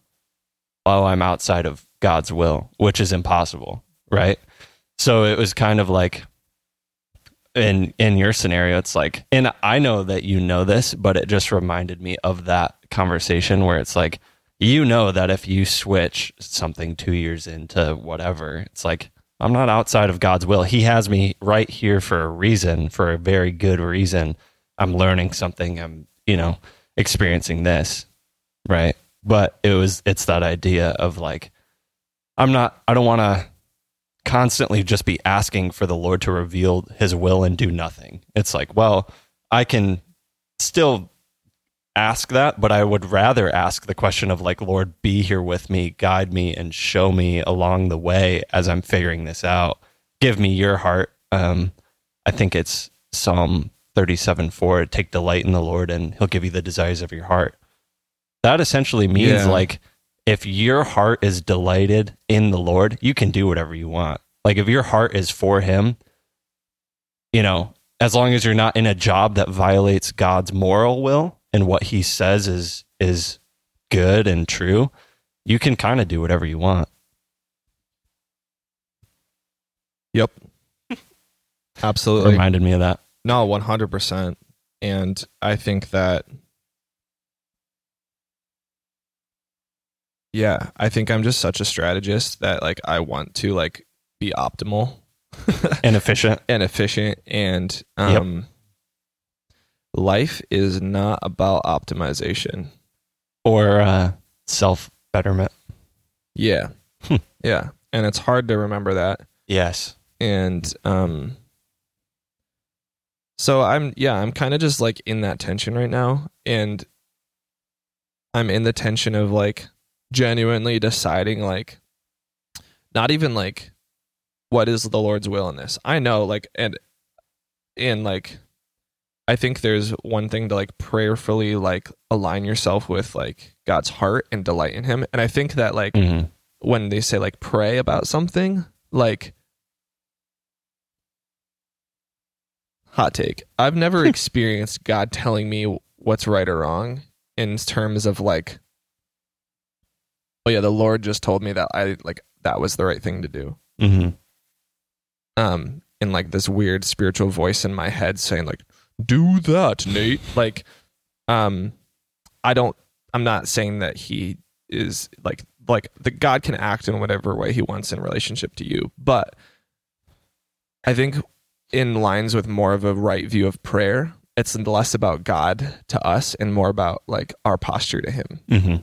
[SPEAKER 1] oh I'm outside of God's will which is impossible right? So it was kind of like in in your scenario it's like and I know that you know this but it just reminded me of that conversation where it's like you know that if you switch something two years into whatever, it's like, I'm not outside of God's will. He has me right here for a reason, for a very good reason. I'm learning something. I'm, you know, experiencing this. Right. But it was, it's that idea of like, I'm not, I don't want to constantly just be asking for the Lord to reveal his will and do nothing. It's like, well, I can still ask that, but I would rather ask the question of like, Lord, be here with me, guide me, and show me along the way as I'm figuring this out. Give me your heart. Um, I think it's Psalm 37 4 take delight in the Lord and he'll give you the desires of your heart. That essentially means
[SPEAKER 2] Yeah.
[SPEAKER 1] like, if your heart is delighted in the Lord, you can do whatever you want. Like, if your heart is for him, you know, as long as you're not in a job that violates God's moral will and what he says is is good and true, you can kind of do whatever you want.
[SPEAKER 2] Yep. (laughs) Absolutely.
[SPEAKER 1] Reminded me of that.
[SPEAKER 2] No, 100%. And I think that, yeah, I think I'm just such a strategist that like I want to like be optimal
[SPEAKER 1] and efficient (laughs)
[SPEAKER 2] and efficient. And um, life is not about optimization.
[SPEAKER 1] Or uh, self betterment.
[SPEAKER 2] Yeah.
[SPEAKER 1] Hmm.
[SPEAKER 2] yeah. And it's hard to remember that.
[SPEAKER 1] Yes.
[SPEAKER 2] and um so i'm yeah i'm kind of just like in that tension right now and i'm in the tension of like genuinely deciding like not even like what is the lord's will in this i know like and and like i think there's one thing to like prayerfully like align yourself with like god's heart and delight in him. And i think that like
[SPEAKER 1] hmm
[SPEAKER 2] when they say like pray about something like hot take i've never (laughs) experienced god telling me what's right or wrong in terms of like oh yeah the lord just told me that i like that was the right thing to do.
[SPEAKER 1] Hmm
[SPEAKER 2] um in like this weird spiritual voice in my head saying like do that nate. Like um i don't i'm not saying that he is like like the god can act in whatever way he wants in relationship to you but i think in lines with more of a right view of prayer it's less about god to us and more about like our posture to him.
[SPEAKER 1] Hmm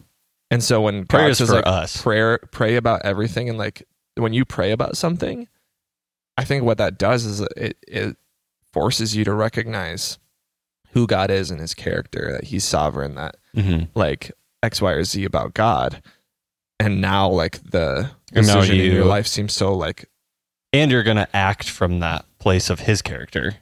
[SPEAKER 2] and so when
[SPEAKER 1] Prayer
[SPEAKER 2] God
[SPEAKER 1] is
[SPEAKER 2] says
[SPEAKER 1] for
[SPEAKER 2] like
[SPEAKER 1] us.
[SPEAKER 2] prayer pray about everything and like when you pray about something, I think what that does is it it forces you to recognize who God is and his character, that he's sovereign, that
[SPEAKER 1] hmm
[SPEAKER 2] like X, Y, or Z about God. And now like the decision in your life seems so like
[SPEAKER 1] And you're going to act from that place of his character.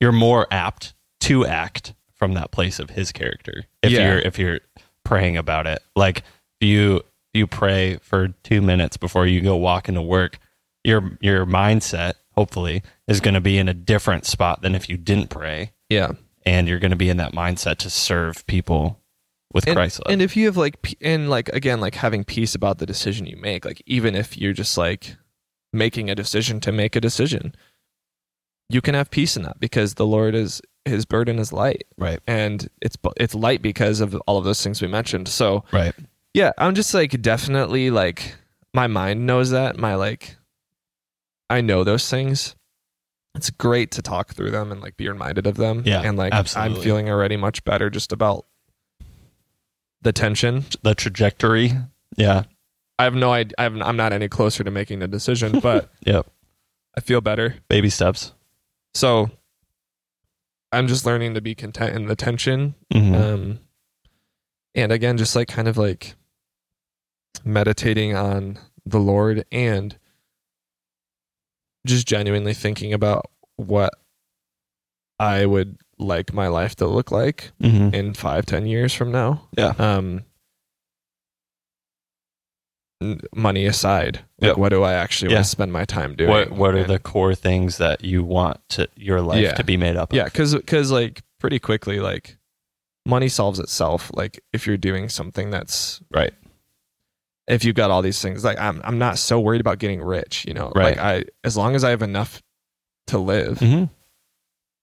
[SPEAKER 1] You're more apt to act from that place of his character if
[SPEAKER 2] Yeah.
[SPEAKER 1] you're if you're praying about it. Like you you pray for 2 minutes before you go walk into work, your your mindset hopefully is going to be in a different spot than if you didn't pray
[SPEAKER 2] yeah.
[SPEAKER 1] and you're going to be in that mindset to serve people with
[SPEAKER 2] And,
[SPEAKER 1] Christ love.
[SPEAKER 2] and if you have like and like again like having peace about the decision you make, like even if you're just like making a decision to make a decision, you can have peace in that because the Lord is his burden is light
[SPEAKER 1] right.
[SPEAKER 2] and it's it's light because of all of those things we mentioned. So
[SPEAKER 1] Right.
[SPEAKER 2] yeah, I'm just like definitely like my mind knows that. My like I know those things. It's great to talk through them and like be reminded of them.
[SPEAKER 1] Yeah,
[SPEAKER 2] And like
[SPEAKER 1] absolutely.
[SPEAKER 2] I'm feeling already much better just about the tension.
[SPEAKER 1] The trajectory. Yeah.
[SPEAKER 2] I have no idea. I have, I'm not any closer to making the decision, (laughs) but
[SPEAKER 1] Yep.
[SPEAKER 2] I feel better.
[SPEAKER 1] Baby steps.
[SPEAKER 2] So I'm just learning to be content in the tension.
[SPEAKER 1] Mhm.
[SPEAKER 2] Um, and again, just like kind of like meditating on the Lord and just genuinely thinking about what I would like my life to look like
[SPEAKER 1] Mhm.
[SPEAKER 2] in five, ten years from now.
[SPEAKER 1] Yeah.
[SPEAKER 2] Um, money aside. Like,
[SPEAKER 1] Yep.
[SPEAKER 2] what do I actually
[SPEAKER 1] Yeah.
[SPEAKER 2] want to spend my time doing?
[SPEAKER 1] What what are
[SPEAKER 2] And-
[SPEAKER 1] the core things that you want to your life
[SPEAKER 2] Yeah.
[SPEAKER 1] to be made up of?
[SPEAKER 2] yeah? Because because like pretty quickly, like money solves itself. Like if you're doing something that's
[SPEAKER 1] Right.
[SPEAKER 2] If you've got all these things, like I'm I'm not so worried about getting rich. You know,
[SPEAKER 1] Right.
[SPEAKER 2] like I as long as I have enough to live,
[SPEAKER 1] Mm-hmm.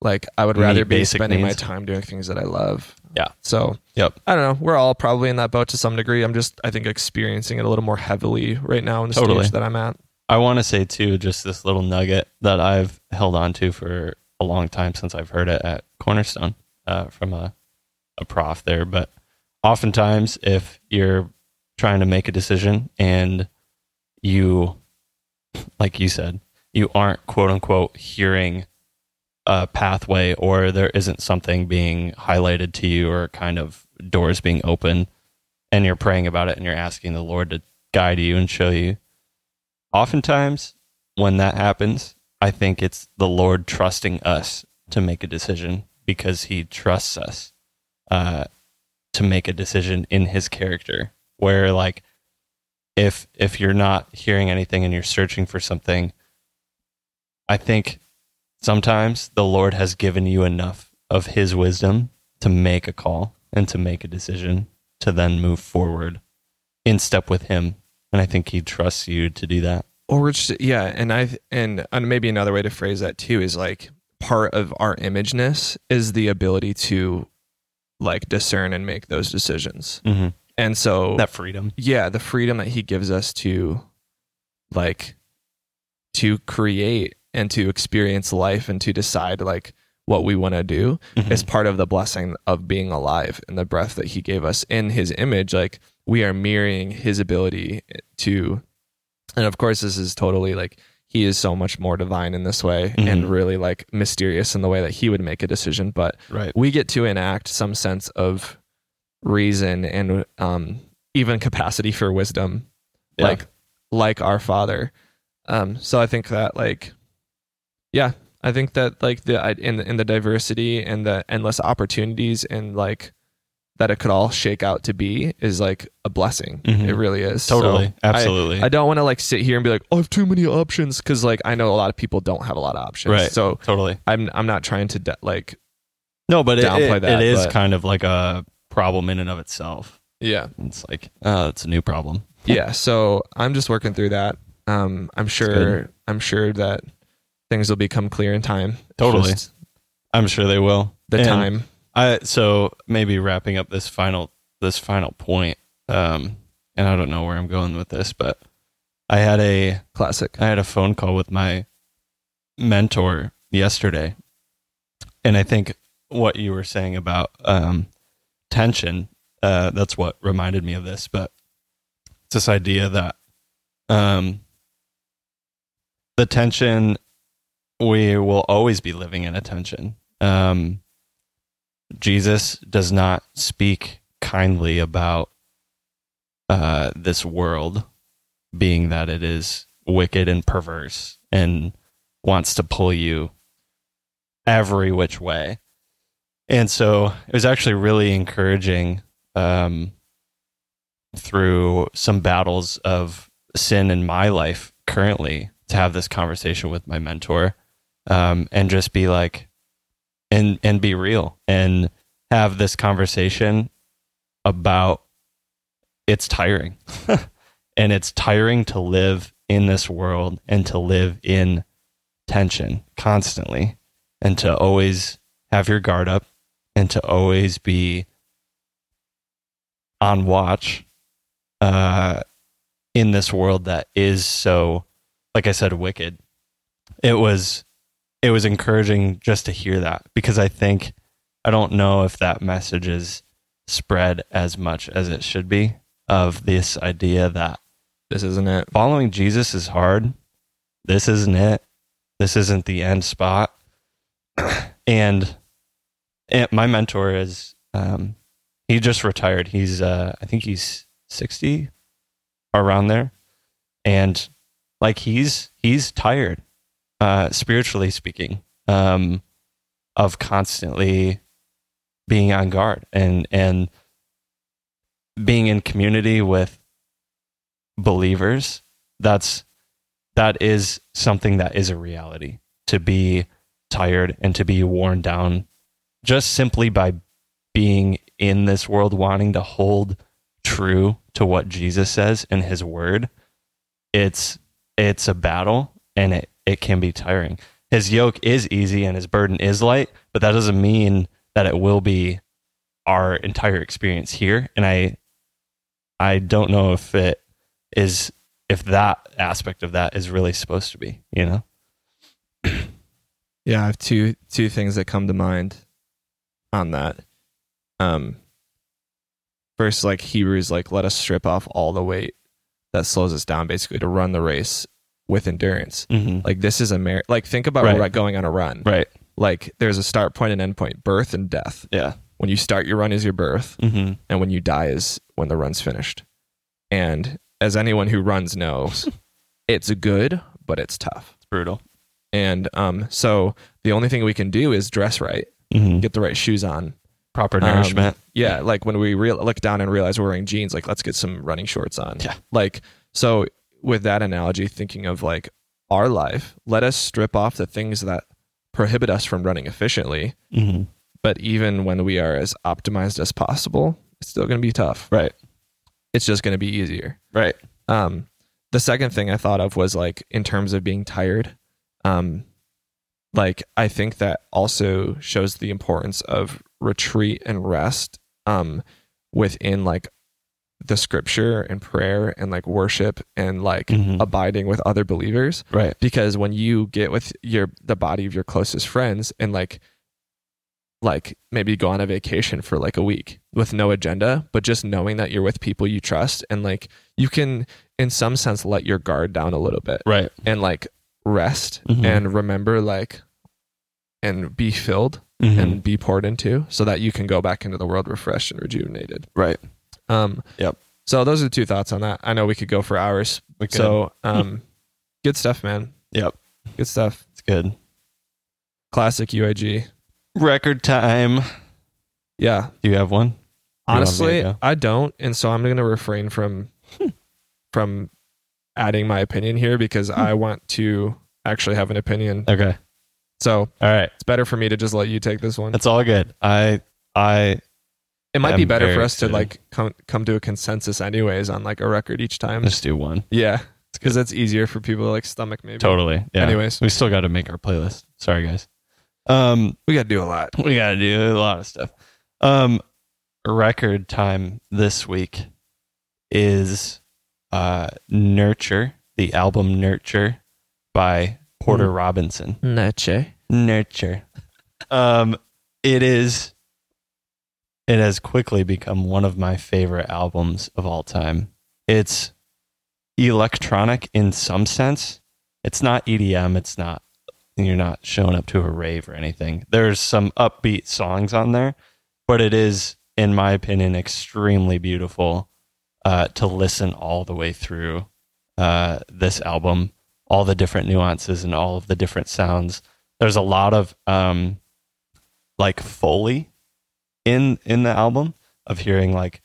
[SPEAKER 2] like I would rather be spending my time doing things that I love.
[SPEAKER 1] Yeah.
[SPEAKER 2] So
[SPEAKER 1] Yep.
[SPEAKER 2] I don't know. We're all probably in that boat to some degree. I'm just I think experiencing it a little more heavily right now in the
[SPEAKER 1] Totally.
[SPEAKER 2] stage that I'm at.
[SPEAKER 1] I want to say too, just this little nugget that I've held on to for a long time since I've heard it at Cornerstone uh, from a, a prof there. But oftentimes, if you're trying to make a decision and you, like you said, you aren't quote unquote hearing a pathway or there isn't something being highlighted to you or kind of doors being open and you're praying about it and you're asking the Lord to guide you and show you oftentimes when that happens, I think it's the Lord trusting us to make a decision because He trusts us uh, to make a decision in His character. Where like, if if you're not hearing anything and you're searching for something, I think sometimes the Lord has given you enough of His wisdom to make a call and to make a decision to then move forward in step with Him and I think he trusts you to do that.
[SPEAKER 2] or it's yeah and i and, and maybe another way to phrase that too is like part of our imageness is the ability to like discern and make those decisions
[SPEAKER 1] Mm-hmm.
[SPEAKER 2] And so
[SPEAKER 1] That freedom.
[SPEAKER 2] yeah the freedom that he gives us to like to create and to experience life and to decide like what we want to do
[SPEAKER 1] Mhm.
[SPEAKER 2] is part of the blessing of being alive and the breath that he gave us in his image like we are mirroring his ability to and of course this is totally like he is so much more divine in this way and
[SPEAKER 1] Mhm.
[SPEAKER 2] really like mysterious in the way that he would make a decision but
[SPEAKER 1] right.
[SPEAKER 2] we get to enact some sense of reason and um, even capacity for wisdom
[SPEAKER 1] Yeah.
[SPEAKER 2] like like our father um, so i think that like yeah i think that like the in the, in the diversity and the endless opportunities and like that it could all shake out to be is like a blessing
[SPEAKER 1] Mhm.
[SPEAKER 2] it really is
[SPEAKER 1] Totally.
[SPEAKER 2] I-
[SPEAKER 1] Absolutely.
[SPEAKER 2] I don't want to like sit here and be like, oh, I have too many options because like I know a lot of people don't have a lot of options.
[SPEAKER 1] Right.
[SPEAKER 2] So
[SPEAKER 1] totally.
[SPEAKER 2] I'm I'm not trying to de- like
[SPEAKER 1] No, but it,
[SPEAKER 2] downplay
[SPEAKER 1] it,
[SPEAKER 2] that,
[SPEAKER 1] it is
[SPEAKER 2] but-
[SPEAKER 1] kind of like a problem in and of itself.
[SPEAKER 2] yeah
[SPEAKER 1] It's like, oh, it's a new problem. (laughs)
[SPEAKER 2] yeah. So I'm just working through that. Um, I'm sure. I'm sure that things will become clear in time.
[SPEAKER 1] Totally.
[SPEAKER 2] just
[SPEAKER 1] I'm sure they will.
[SPEAKER 2] the
[SPEAKER 1] And
[SPEAKER 2] time.
[SPEAKER 1] I so maybe wrapping up this final this final point. Um, and I don't know where I'm going with this, but I had a
[SPEAKER 2] Classic.
[SPEAKER 1] I had a phone call with my mentor yesterday, and I think what you were saying about um, tension uh, that's what reminded me of this. But it's this idea that um, the tension we will always be living in a tension. Um, Jesus does not speak kindly about uh, this world being that it is wicked and perverse and wants to pull you every which way. And so it was actually really encouraging um, through some battles of sin in my life currently to have this conversation with my mentor um, and just be like, and and be real and have this conversation about it's tiring. (laughs) And it's tiring to live in this world and to live in tension constantly and to always have your guard up and to always be on watch uh, in this world that is so like i said wicked it was it was encouraging just to hear that because i think i don't know if that message is spread as much as it should be of this idea that
[SPEAKER 2] This isn't it.
[SPEAKER 1] following Jesus is hard. This isn't it. This isn't the end spot. (clears throat) and, and my mentor is um, he just retired. He's uh, I think he's sixty, around there, and like he's he's tired, uh, spiritually speaking, um, of constantly being on guard and and being in community with believers, that's that is something that is a reality. To be tired and to be worn down just simply by being in this world wanting to hold true to what Jesus says in his word, it's it's a battle and it, it can be tiring. His yoke is easy and his burden is light, but that doesn't mean that it will be our entire experience here. And I I don't know if it is if that aspect of that is really supposed to be, you know? (clears throat)
[SPEAKER 2] Yeah, I have two two things that come to mind on that. Um first like Hebrews like let us strip off all the weight that slows us down basically to run the race with endurance.
[SPEAKER 1] Mm-hmm.
[SPEAKER 2] Like this is a mar- like think about
[SPEAKER 1] right.
[SPEAKER 2] going on a run.
[SPEAKER 1] Right.
[SPEAKER 2] Like there's a start point and end point, birth and death.
[SPEAKER 1] Yeah.
[SPEAKER 2] When you start your run is your birth
[SPEAKER 1] Mm-hmm.
[SPEAKER 2] and when you die is when the run's finished. And as anyone who runs knows, (laughs) it's good, but it's tough.
[SPEAKER 1] It's brutal.
[SPEAKER 2] And um, so the only thing we can do is dress right,
[SPEAKER 1] Mm-hmm.
[SPEAKER 2] get the right shoes on.
[SPEAKER 1] Proper
[SPEAKER 2] Um,
[SPEAKER 1] nourishment.
[SPEAKER 2] yeah, like when we real look down and realize we're wearing jeans, like let's get some running shorts on.
[SPEAKER 1] Yeah.
[SPEAKER 2] Like so, with that analogy, thinking of like our life, let us strip off the things that prohibit us from running efficiently.
[SPEAKER 1] mm-hmm.
[SPEAKER 2] But even when we are as optimized as possible, it's still going to be tough.
[SPEAKER 1] Right.
[SPEAKER 2] It's just going to be easier.
[SPEAKER 1] Right.
[SPEAKER 2] Um, the second thing I thought of was like in terms of being tired. Um, like I think that also shows the importance of retreat and rest. Um, within like the scripture and prayer and like worship and like
[SPEAKER 1] Mhm.
[SPEAKER 2] abiding with other believers.
[SPEAKER 1] Right.
[SPEAKER 2] Because when you get with your the body of your closest friends and like like maybe go on a vacation for like a week with no agenda, but just knowing that you're with people you trust and like you can in some sense let your guard down a little bit
[SPEAKER 1] Right.
[SPEAKER 2] and like rest
[SPEAKER 1] Mhm.
[SPEAKER 2] and remember like and be filled
[SPEAKER 1] Mhm.
[SPEAKER 2] and be poured into so that you can go back into the world refreshed and rejuvenated.
[SPEAKER 1] right.
[SPEAKER 2] Um
[SPEAKER 1] Yep.
[SPEAKER 2] so those are the two thoughts on that. I know we could go for hours. So (laughs) um good stuff, man.
[SPEAKER 1] Yep.
[SPEAKER 2] Good stuff.
[SPEAKER 1] It's good.
[SPEAKER 2] Classic UIG.
[SPEAKER 1] Record time.
[SPEAKER 2] Yeah.
[SPEAKER 1] Do you have one? You want me
[SPEAKER 2] Honestly. I don't, and so I'm going to refrain from from adding my opinion here because I want to actually have an opinion.
[SPEAKER 1] Okay.
[SPEAKER 2] So
[SPEAKER 1] All right.
[SPEAKER 2] it's better for me to just let you take this one.
[SPEAKER 1] That's all good. I I
[SPEAKER 2] It might be better for us to like come come to a consensus anyways on like a record each time.
[SPEAKER 1] just do one.
[SPEAKER 2] Yeah, because it's easier for people to like stomach maybe.
[SPEAKER 1] Totally. Yeah.
[SPEAKER 2] Anyways.
[SPEAKER 1] we still got to make our playlist. Sorry, guys. Um,
[SPEAKER 2] We got to do a lot.
[SPEAKER 1] we got to do a lot of stuff. Um, record time this week is uh Nurture, the album Nurture by Porter
[SPEAKER 2] Hmm.
[SPEAKER 1] Robinson.
[SPEAKER 2] Nurture.
[SPEAKER 1] Nurture. Um, it is. It has quickly become one of my favorite albums of all time. It's electronic in some sense. It's not EDM. It's not. You're not showing up to a rave or anything. There's some upbeat songs on there, but it is, in my opinion, extremely beautiful uh, to listen all the way through uh, this album. All the different nuances and all of the different sounds there's a lot of um like foley in in the album of hearing like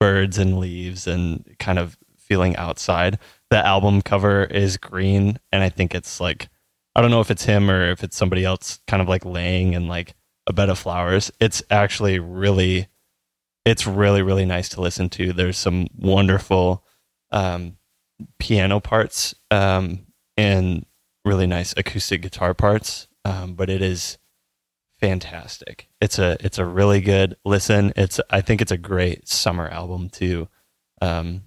[SPEAKER 1] birds and leaves and kind of feeling outside the album cover is green and i think it's like i don't know if it's him or if it's somebody else kind of like laying in like a bed of flowers it's actually really it's really really nice to listen to. There's some wonderful um piano parts um and really nice acoustic guitar parts um, but it is fantastic. It's a it's a really good listen. It's i think it's a great summer album too. Um,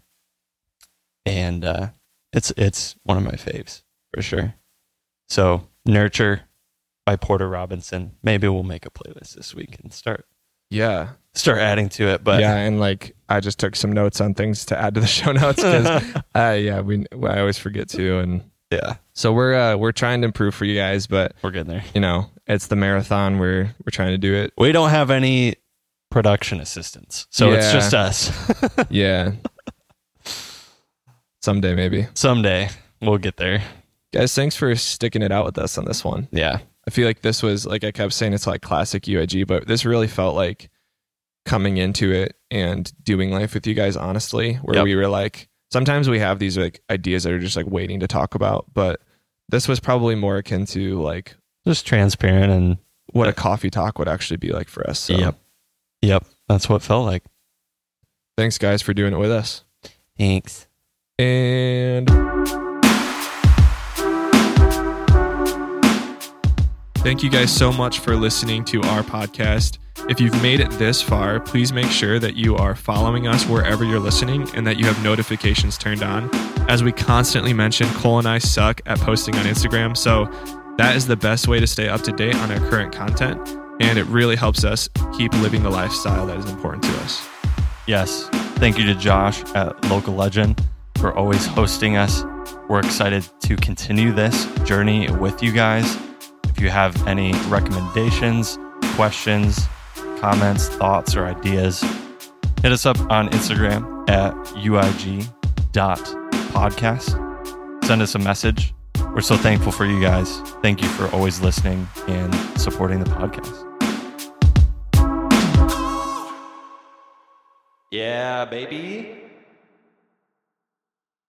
[SPEAKER 1] and uh, it's it's one of my faves for sure. So nurture by porter robinson. Maybe we'll make a playlist this week and start
[SPEAKER 2] Yeah.
[SPEAKER 1] start adding to it but
[SPEAKER 2] yeah, and like I just took some notes on things to add to the (laughs) show notes because uh, (laughs) yeah, we I always forget to, and
[SPEAKER 1] yeah
[SPEAKER 2] so we're uh, we're trying to improve for you guys, but
[SPEAKER 1] we're getting there
[SPEAKER 2] you know it's the marathon. We're we're trying to do it.
[SPEAKER 1] we don't have any production assistants so it's just us (laughs)
[SPEAKER 2] Yeah. Someday maybe,
[SPEAKER 1] someday we'll get there
[SPEAKER 2] guys. Thanks for sticking it out with us on this one.
[SPEAKER 1] yeah
[SPEAKER 2] feel like this was like I kept saying it's like classic UIG, but this really felt like coming into it and doing life with you guys honestly, where
[SPEAKER 1] Yep.
[SPEAKER 2] we were like sometimes we have these like ideas that are just like waiting to talk about, but this was probably more akin to like
[SPEAKER 1] Just transparent and
[SPEAKER 2] what a coffee talk would actually be like for us. So
[SPEAKER 1] Yep. yep, that's what felt like.
[SPEAKER 2] thanks guys for doing it with us.
[SPEAKER 1] Thanks.
[SPEAKER 2] And thank you guys so much for listening to our podcast. If you've made it this far, please make sure that you are following us wherever you're listening and that you have notifications turned on. As we constantly mention, Cole and I suck at posting on Instagram, so that is the best way to stay up to date on our current content. And it really helps us keep living the lifestyle that is important to us.
[SPEAKER 1] Yes. Thank you to Josh at Local Legend for always hosting us. We're excited to continue this journey with you guys. You have any recommendations, questions, comments, thoughts, or ideas, hit us up on Instagram at uig.podcast. Send us a message. We're so thankful for you guys. Thank you for always listening and supporting the podcast. Yeah, baby.